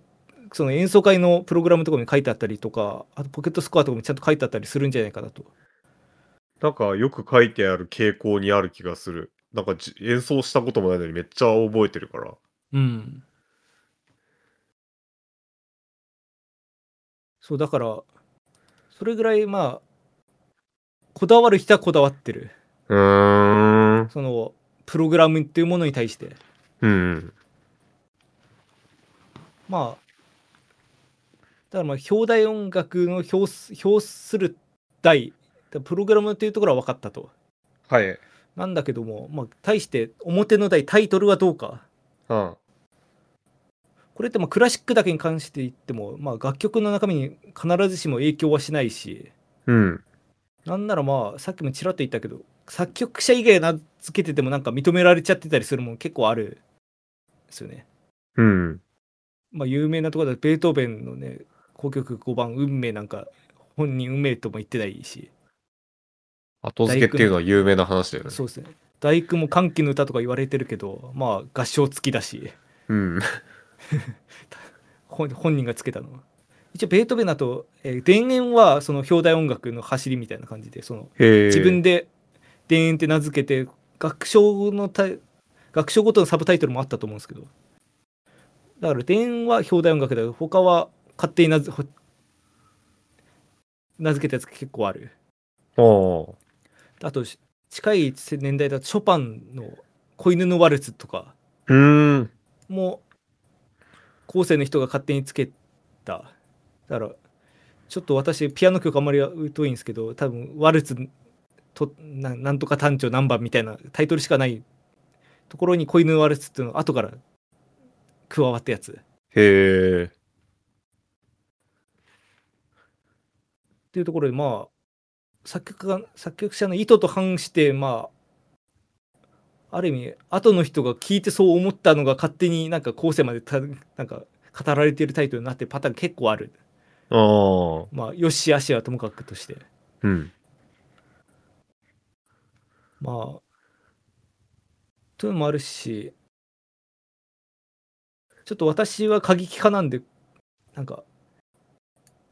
その演奏会のプログラムとかに書いてあったりとか、あとポケットスコアとかもちゃんと書いてあったりするんじゃないかなと。なんかよく書いてある傾向にある気がする。なんかじ演奏したこともないのにめっちゃ覚えてるから。うん。そう、だから、それぐらい、まあ、こだわる人はこだわってる。うーん。その、プログラムっていうものに対して。うん。まあ、だからまあ、表題音楽の表す表する題、プログラムっていうところは分かったと。はい。なんだけども、まあ、対して表の題、タイトルはどうか。うん。これってまあクラシックだけに関して言っても、まあ、楽曲の中身に必ずしも影響はしないし、うん。なんならまあさっきもちらっと言ったけど作曲者以外名付けててもなんか認められちゃってたりするもん結構あるですよね。うん。まあ有名なところだとベートーベンのね交響曲5番「運命」なんか本人運命とも言ってないし後付けっていうのは有名な話だよね。そうですね大工も歓喜の歌とか言われてるけどまあ合唱付きだしうん。本 本人がつけたのは一応ベートーベンだと、えー田園はその表題音楽の走りみたいな感じでその。自分で田園って名付けて楽章のタイ楽章ごとのサブタイトルもあったと思うんですけどだから田園は表題音楽だけど他は勝手に名付けたやつが結構ある。おあとし近い年代だとショパンの「子犬のワルツ」とか。も後世の人が勝手につけた。だからちょっと私ピアノ曲あんまり疎いんですけど多分ワルツとななんとか単調何番みたいなタイトルしかないところに子犬のワルツっていうのが後から加わったやつ。っへえ。ていうところでまあ作曲家作曲者の意図と反してまあある意味後の人が聞いてそう思ったのが勝手になんか後世までたなんか語られているタイトルになってるパターン結構あるああ。まあよしあしはともかくとしてうん。まあというのもあるしちょっと私は過激派なんでなんか、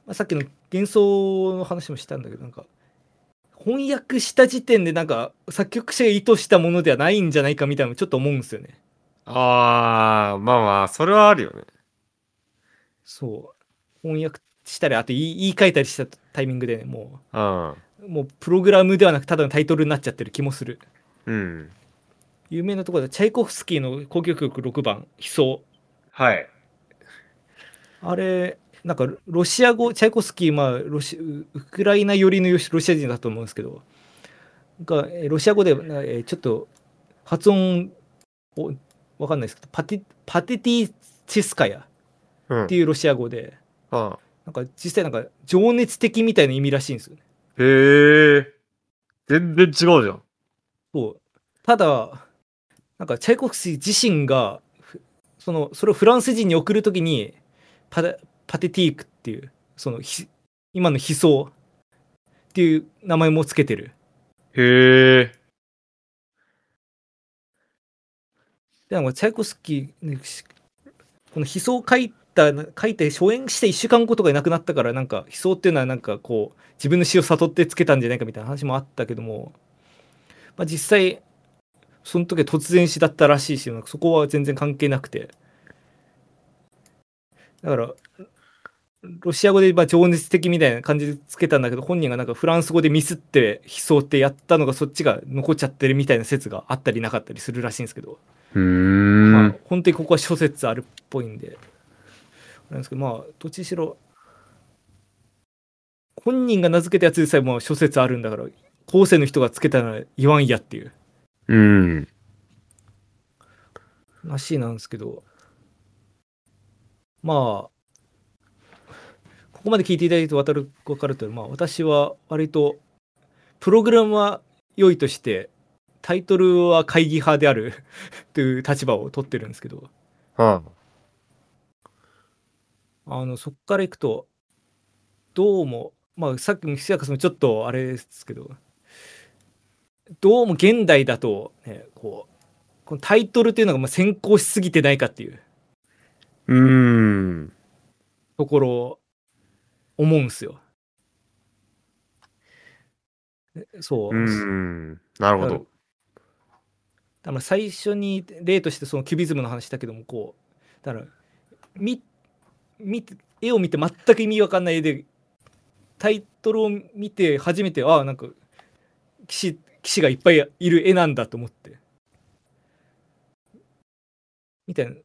まあ、さっきの幻想の話もしたんだけどなんか翻訳した時点でなんか作曲者が意図したものではないんじゃないかみたいなのちょっと思うんですよね。ああ、まあまあ、それはあるよね。そう翻訳したりあと言い言い換えたりしたタイミングで、ね、もうん。うもうプログラムではなくただのタイトルになっちゃってる気もする。うん。有名なところでチャイコフスキーの交響曲6番「悲壮はい。」あれなんかロシア語チャイコフスキーまあロシウクライナ寄りのロシア人だと思うんですけどなんかロシア語で、えーちょっと発音をわかんないですけどパテパテティチスカヤ。っていうロシア語であなんか実際なんか情熱的みたいな意味らしいんですよね。へえ。全然違うじゃん。そうただなんかチャイコフスキー自身がそのそれをフランス人に送るときにパテパテティークっていうそのひ今の悲壮っていう名前もつけてるへえ。でなんかチャイコスキーこの悲壮を書いた書いて初演して1週間後とかに亡くなったからなんか悲壮っていうのはなんかこう自分の死を悟ってつけたんじゃないかみたいな話もあったけども、まあ、実際その時は突然死だったらしいしそこは全然関係なくてだからロシア語でまあ情熱的みたいな感じでつけたんだけど本人がなんかフランス語でミスって悲壮ってやったのがそっちが残っちゃってるみたいな説があったりなかったりするらしいんですけど。まあ本当にここは諸説あるっぽいんでなんですけどまあどっちにしろ本人が名付けたやつでさえもう諸説あるんだから後世の人がつけたら言わんやっていううん。らしいなんですけどまあここまで聞いていただいて分かる分かるとまあ私は割とプログラムは良いとしてタイトルは会議派である という立場を取ってるんですけど。はあのそこからいくとどうもまあさっきの久やかさんもちょっとあれですけどどうも現代だと、ね、こうこのタイトルっていうのがまあ先行しすぎてないかっていう。うーん。ところを思うんすよ。えそう。うーん。なるほど。だから最初に例としてそのキュビズムの話だけどもこうだからみ見て絵を見て全く意味わかんない絵でタイトルを見て初めてああなんか騎士騎士がいっぱいいる絵なんだと思ってみたいな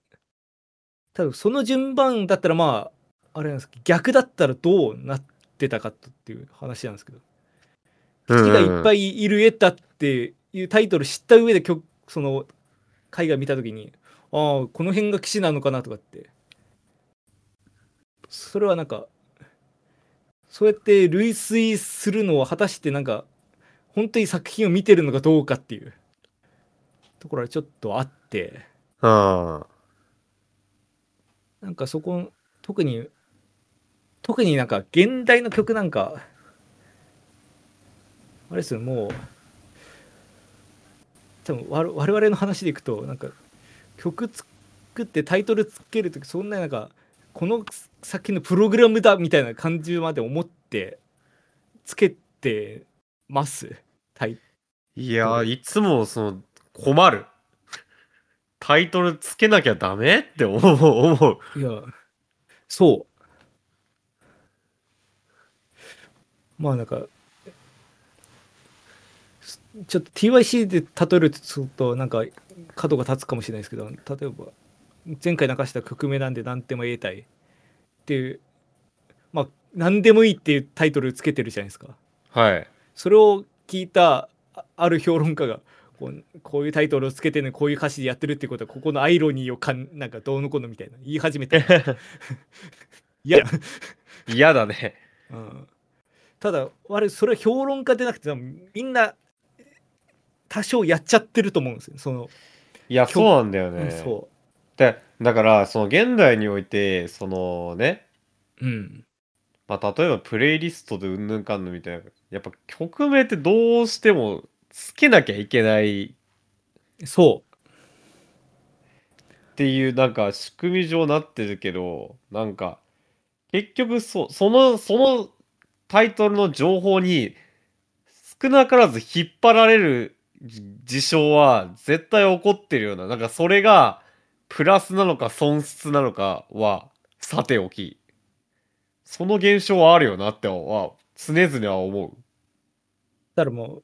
ただその順番だったらまああれなんですけど逆だったらどうなってたかっていう話なんですけど。騎士がいっぱいいる絵だっていうタイトル知った上で曲その絵画見た時にああこの辺が騎士なのかなとかって。それはなんかそうやって類推するのは果たしてなんか本当に作品を見てるのかどうかっていう。ところはちょっとあって。あ。なんかそこ特に特になんか現代の曲なんかあれですよもう多分我我々の話でいくとなんか曲作ってタイトルつける時そんななんかこの先のプログラムだみたいな感じまで思ってつけてます？タイいや、いつもその困る。タイトルつけなきゃダメ？って思う。思う。いやそうまあなんかすちょっと TYC で例えるとするとなんか角が立つかもしれないですけど例えば前回流した曲名なんで何でも言えたいっていうまあ何でもいいっていうタイトルつけてるじゃないですかはい。それを聞いたあある評論家がこうこういうタイトルをつけてねこういう歌詞でやってるってことはここのアイロニーをかんなんかどうのこうのみたいな言い始めて いや、嫌だね。うん、ただあれそれは評論家でなくてみんな多少やっちゃってると思うんですよその、いや、曲そうなんだようんね。そでだから、その現代において、そのね、ううん。まあ、例えばプレイリストでうんぬんかんぬんみたいな、やっぱ曲名ってどうしてもつけなきゃいけない。そっていうなんか仕組み上なってるけど、なんか結局そそのそのタイトルの情報に少なからず引っ張られる事象は絶対起こってるようななんかそれがプラスなのか損失なのかはさておきその現象はあるよなっては常々は思うだからもう、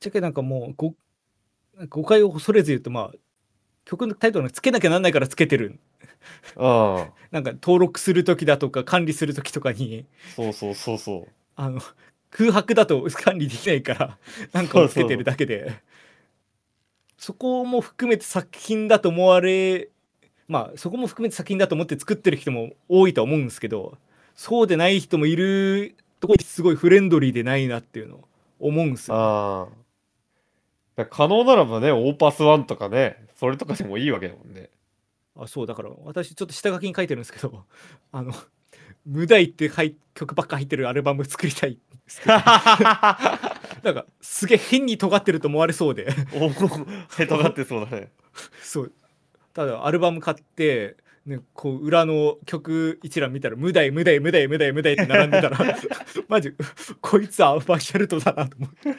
ちゃけなんかもうご、誤解を恐れず言うと、まあ、曲のタイトルつけなきゃなんないからつけてる。ああ。なんか登録するときだとか管理するときとかに、そうそうそうそう。あの、空白だと管理できないから、なんかをつけてるだけで、そこも含めて作品だと思われ、まあ、そこも含めて作品だと思って作ってる人も多いとは思うんですけど、そうでない人もいるとこにすごいフレンドリーでないなっていうのを思うんすよ、あ可能ならばねオーパスワンとかねそれとかでもいいわけだもんねあそうだから私ちょっと下書きに書いてるんですけど あの無題って入曲ばっか入ってるアルバム作りたいんですけど。なんかすげえ変に尖ってると思われそうで。おおへとがってそうだね。そう。ただアルバム買って、ね、こう裏の曲一覧見たら「無題無題無題無題無題」って並んでたらマジこいつはアーバーシャルトだなと思って。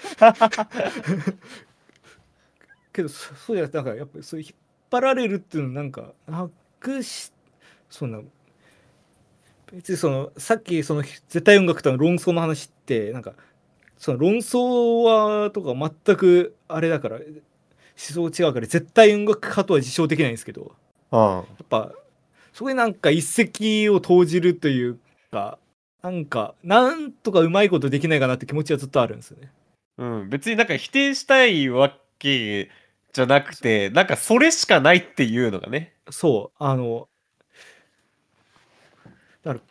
けどそそうじゃなくてなんかやっぱりそういう張られるっていうのなんかなくしそんな別にそのさっきその絶対音楽との論争の話ってなんかその論争はとか全くあれだから思想違うから絶対音楽家とは自称できないんですけど。うんやっぱそこになんか一石を投じるというかなんかなんとかうまいことできないかなって気持ちはずっとあるんですよね。うん、別になんか否定したいわけじゃなくてなんかそれしかないっていうのがね。そうあのだから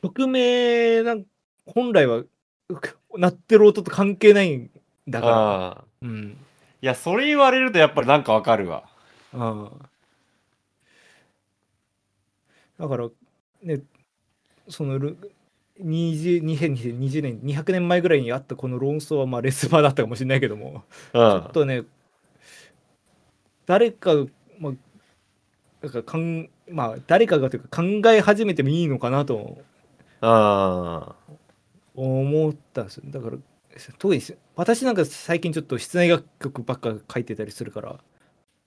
曲名なん本来は鳴ってる音と関係ないんだから。うん。いやそれ言われるとやっぱりなんかわかるわ。ああだからねそのル20 2020年200年前ぐらいにあったこの論争はまあレスバーだったかもしれないけども。うん。ちょっとね誰かまあなんかかんまあ誰かがというか考え始めてもいいのかなとあ思ったんですよ。だから特に私なんか最近ちょっと室内楽曲ばっか書いてたりするから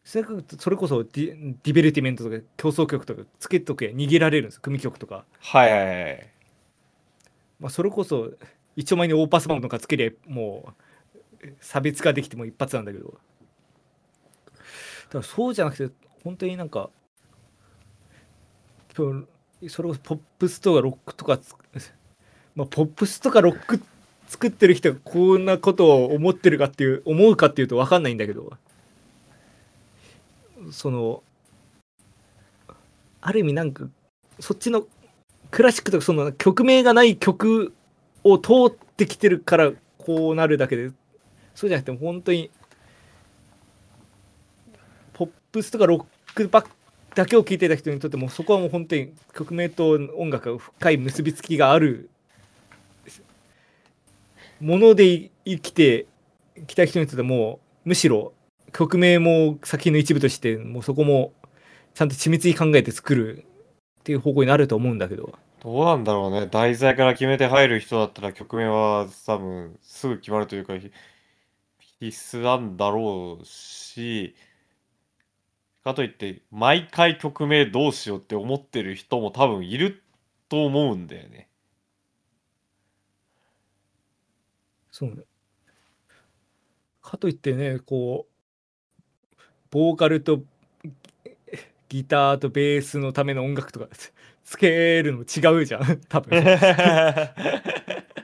室内楽曲それこそディディベルティメントとか協奏曲とかつけとけ逃げられるんです組曲とか、はいはいはい。まあ、それこそ一丁前にオーパス番号とかつけりゃもう差別化できても一発なんだけどだからそうじゃなくて本当になんかそれこそポップスとかロックとか まあポップスとかロック作ってる人がこんなことを思ってるかっていう思うかっていうと分かんないんだけどそのある意味なんかそっちのクラシックとかその曲名がない曲を通ってきてるからこうなるだけでそうじゃなくて本当にップスとかロックばっだけを聴いてた人にとってもそこはもう本当に曲名と音楽が深い結びつきがあるもので生きてきた人にとってもむしろ曲名も作品の一部としてもうそこもちゃんと緻密に考えて作るっていう方向になると思うんだけど。どうなんだろうね。題材から決めて入る人だったら曲名は多分すぐ決まるというか必須なんだろうしかといって毎回曲名どうしようって思ってる人も多分いると思うんだよね。そうね。かといってねこうボーカルとギギターとベースのための音楽とかつつけるの違うじゃん。多分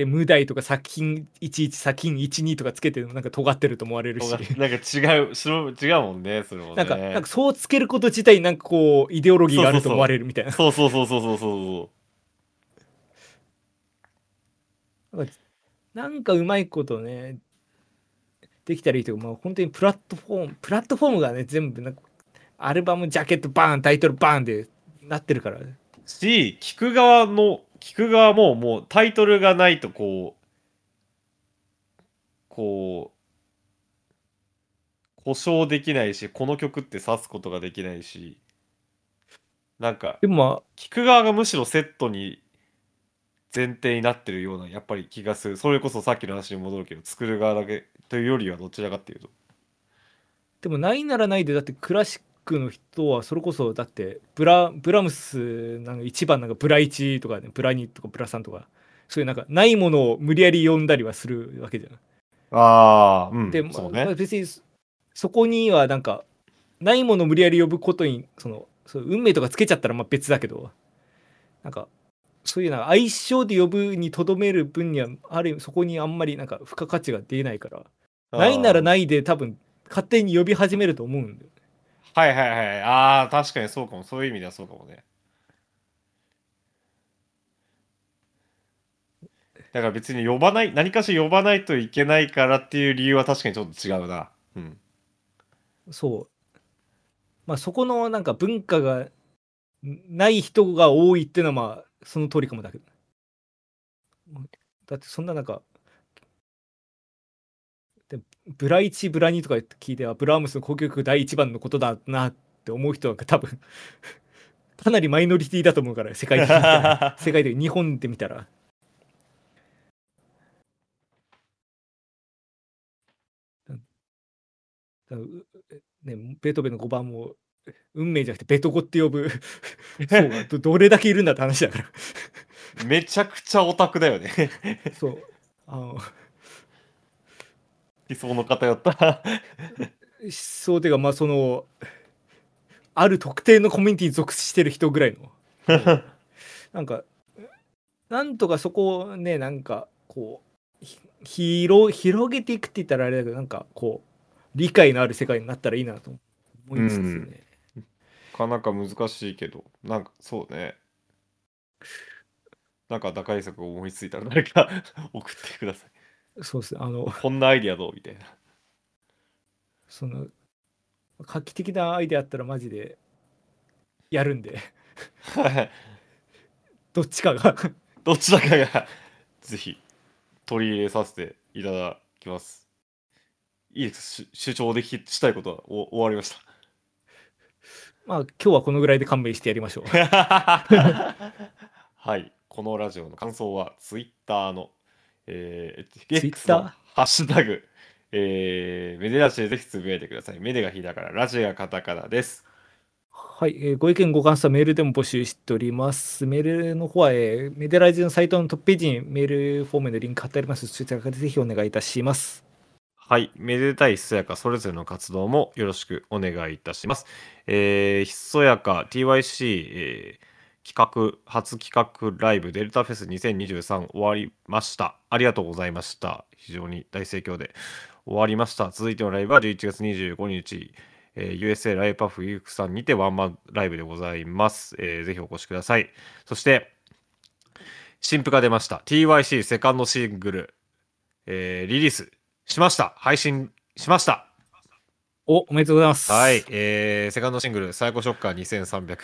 で無題とか作品11作品12とかつけてるのなんか尖ってると思われるし。なんか違う違うもんねそれもね。なんかなんかそうつけること自体なんかこうイデオロギーがあると思われるみたいな。そうそうそうそうそうそうなんかうまいことねできたらいいけど、まあ、本当にプラットフォームプラットフォームがね全部なんかアルバムジャケットバーンタイトルバーンでなってるからし聞く側の聞く側ももうタイトルがないとこうこう故障できないしこの曲って指すことができないし。なんかでもまあ、聞く側がむしろセットに前提になってるようなやっぱり気がする。それこそさっきの話に戻るけど作る側だけというよりはどちらかっていうと。でもないならないで、だってクラシックの人はそれこそだってブラブラムスなんか1番なんかブラ1とかね、ブラ2とかブラ3とか、そういうなんかないものを無理やり読んだりはするわけじゃん。ああうんで、まそうまあね別にそそこにはなんかないものを無理やり呼ぶことにそのそう運命とかつけちゃったらまあ別だけどなんかそういうなんか相性で呼ぶにとどめる分にはある意味そこにあんまりなんか付加価値が出ないからないならいないで多分勝手に呼び始めると思うんだよはいはいはい。ああ確かにそうかも。そういう意味ではそうかもね。だから別に呼ばない何かしら呼ばないといけないからっていう理由は確かにちょっと違うな。うん。そう。まあそこのなんか文化がない人が多いっていうのはまあその通りかもだけど。だってそんななんかでブラ1ブラ2とか聞いてはブラームスの交響曲第1番のことだなって思う人は多分 かなりマイノリティだと思うから世界的に 世界的に日本で見たら。ね、ベートーベンの5番も運命じゃなくてベトコって呼ぶ。そうどどれだけいるんだって話だから。めちゃくちゃオタクだよね。そう。あの理想の偏った。思想というかまあそのある特定のコミュニティに属してる人ぐらいの。なんかなんとかそこをねなんかこうひ広広げていくって言ったらあれだけどなんかこう理解のある世界になったらいいなと思いつつね、うん。なかなか難しいけどなんかそうね。なんか打開策を思いついたら誰か 送ってくださいそうですねあのこんなアイディアどう？みたいなその画期的なアイデアあったらマジでやるんではいどっちかがどちらかがぜひ取り入れさせていただきます。いいです。し主張できしたいことはお終わりました。まあ今日はこのぐらいで勘弁してやりましょう はい。このラジオの感想は Twitter の、えー、X の？ハッシュタグ、えー、メデラジでぜひつぶやいてください。メデがひだから、ラジがカタカナです。はい、えーご意見ご感想はメールでも募集しております。メールの方は、えーメデラジのサイトのトップページにメールフォームのリンク貼ってあります。そちらからぜひお願いいたします。はい。めでたいひそやか、それぞれの活動もよろしくお願いいたします。えー、ひそやか TYC、えー企画、初企画ライブデルタフェス2023終わりました。ありがとうございました。非常に大盛況で終わりました。続いてのライブは11月25日、えー USA ライブパフユークさんにてワンマンライブでございます。えーぜひお越しください。そして、新譜が出ました。TYC セカンドシングル、えーリリースしました。配信しました。お、おめでとうございます。はい、えーセカンドシングル、サイコショッカー2300、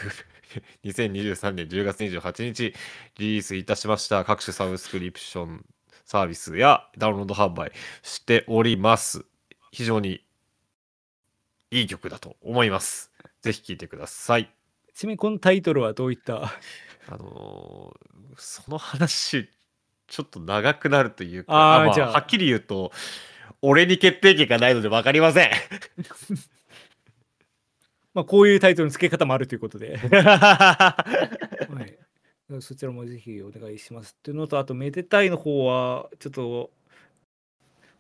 2023年10月28日リリースいたしました。各種サブスクリプションサービスやダウンロード販売しております。非常にいい曲だと思います。ぜひ聴いてください。ちなみにこのタイトルはどういった？あのーその話、ちょっと長くなるというか、まあーじゃあはっきり言うと、俺に決定権がないので分かりません。まあこういうタイトルの付け方もあるということで、はい、そちらもぜひお願いします。っていうのと、あと、めでたいの方は、ちょっと、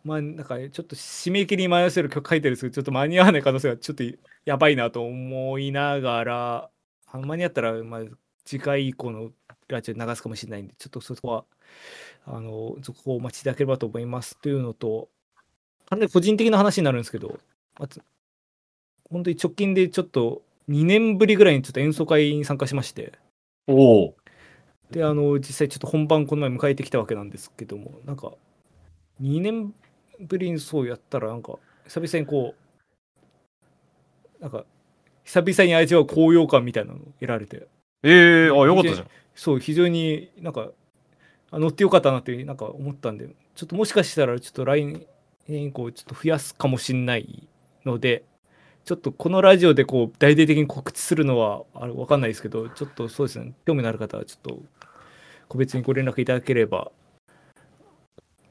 まあ、なんか、ちょっと締め切りに迷わせる曲書いてるんですけど、ちょっと間に合わない可能性がちょっとやばいなと思いながら、あ間に合ったら、まあ、次回以降のラジオで流すかもしれないんで、ちょっとそこは、あの、続報をお待ちいただければと思います。というのと、完全に個人的な話になるんですけど、ま本当に直近でちょっと2年ぶりぐらいにちょっと演奏会に参加しまして、おお。で、あの、実際ちょっと本番この前迎えてきたわけなんですけども、なんか、2年ぶりにそうやったら、なんか、久々にこう、なんか、久々に味わう高揚感みたいなのを得られて、ええあ、よかったじゃん。そう、非常になんか、あ乗ってよかったなってなんか思ったんで、ちょっともしかしたら、ちょっと来年以降、ちょっと増やすかもしれないので、ちょっとこのラジオでこう大々的に告知するのはあれわかんないですけど、ちょっとそうですね、興味のある方はちょっと個別にご連絡いただければ、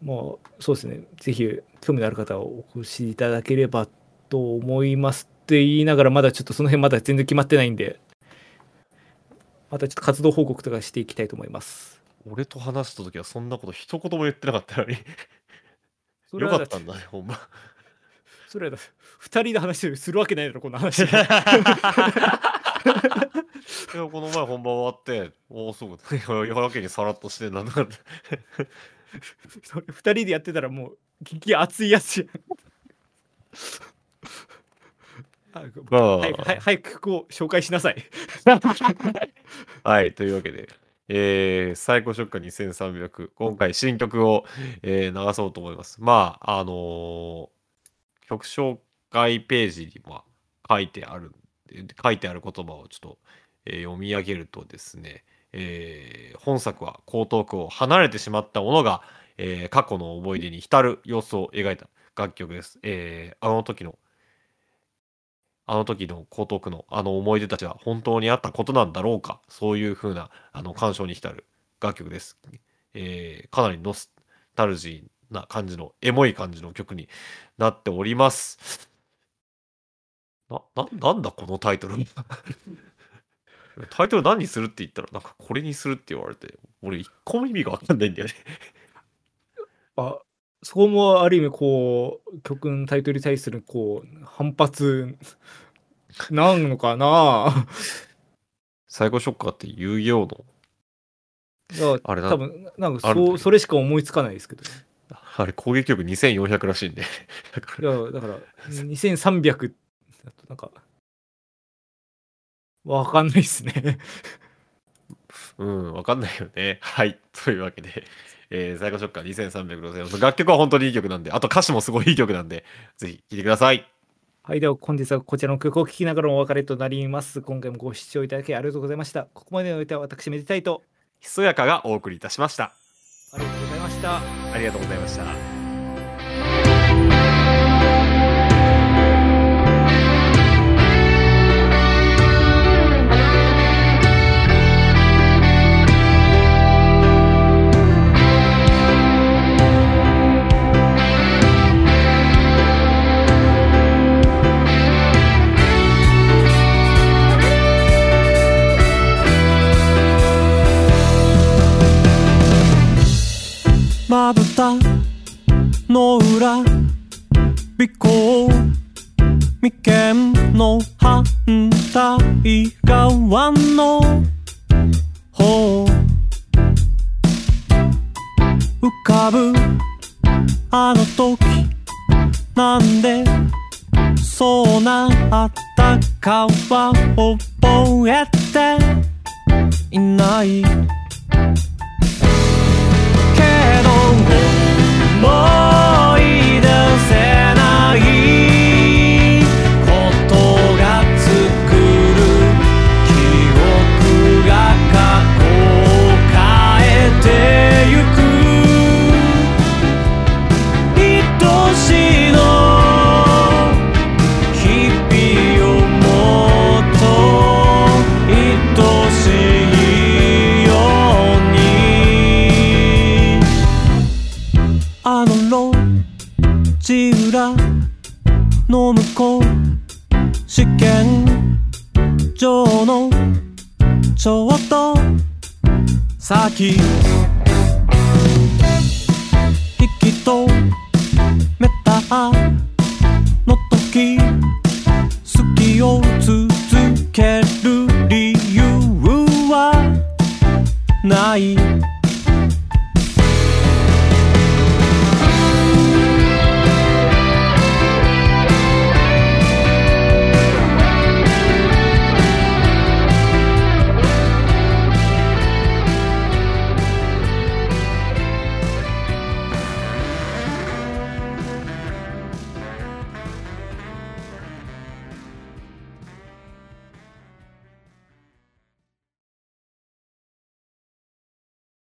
まあそうですね、ぜひ興味のある方はお越しいただければと思いますって言いながら、まだちょっとその辺まだ全然決まってないんで、またちょっと活動報告とかしていきたいと思います。俺と話した時はそんなこと一言も言ってなかったのに。それはだってよかったんだね、ほんま。それはだって2人で話するわけないだろ、こんな話。いやこの前本番終わって、おお、そうか、やけにさらっとしてんなとかって。それ2人でやってたらもう激熱いやつやん。あまあ、はいはい早く曲を紹介しなさい。はい、というわけで、えー、サイコショック2300、今回新曲を、えー流そうと思います。まあ、あのー曲紹介ページにも書いてある、書いてある言葉をちょっと、えー読み上げるとですね、えー本作は江東区を離れてしまった者が、えー過去の思い出に浸る様子を描いた楽曲です。えーあの時のあの時の江東区のあの思い出たちは本当にあったことなんだろうか？そういう風なあの感傷に浸る楽曲です。えーかなりノスタルジーな感じのエモい感じの曲になっております。な、な、なんだこのタイトル？タイトル何にするって言ったらなんかこれにするって言われて俺一個も意味がわかんないんだよね。あそこもある意味こう曲のタイトルに対するこう反発なんのかな？サイコショッカーって遊戯王のあれな多分なんかそうそれしか思いつかないですけど、ね、あれ攻撃力2400らしいんで。だからだから2300だとなんかわかんないですねうん、わかんないよね。はい。というわけで、えー、サイコショッカー2300でございます。楽曲は本当にいい曲なんで、あと歌詞もすごいいい曲なんで、ぜひ聴いてください。はいでは本日はこちらの曲を聴きながらお別れとなります今回もご視聴いただきありがとうございましたここまでのおいては私めでたいとひそやかがお送りいたしました。ありがとうございましたありがとうございました。まぶたの裏尾行眉間の反対側の方浮かぶあの時なんでそうなったかは覚えていない思ちょっと先。引き止めた。の時好きを続ける理由はない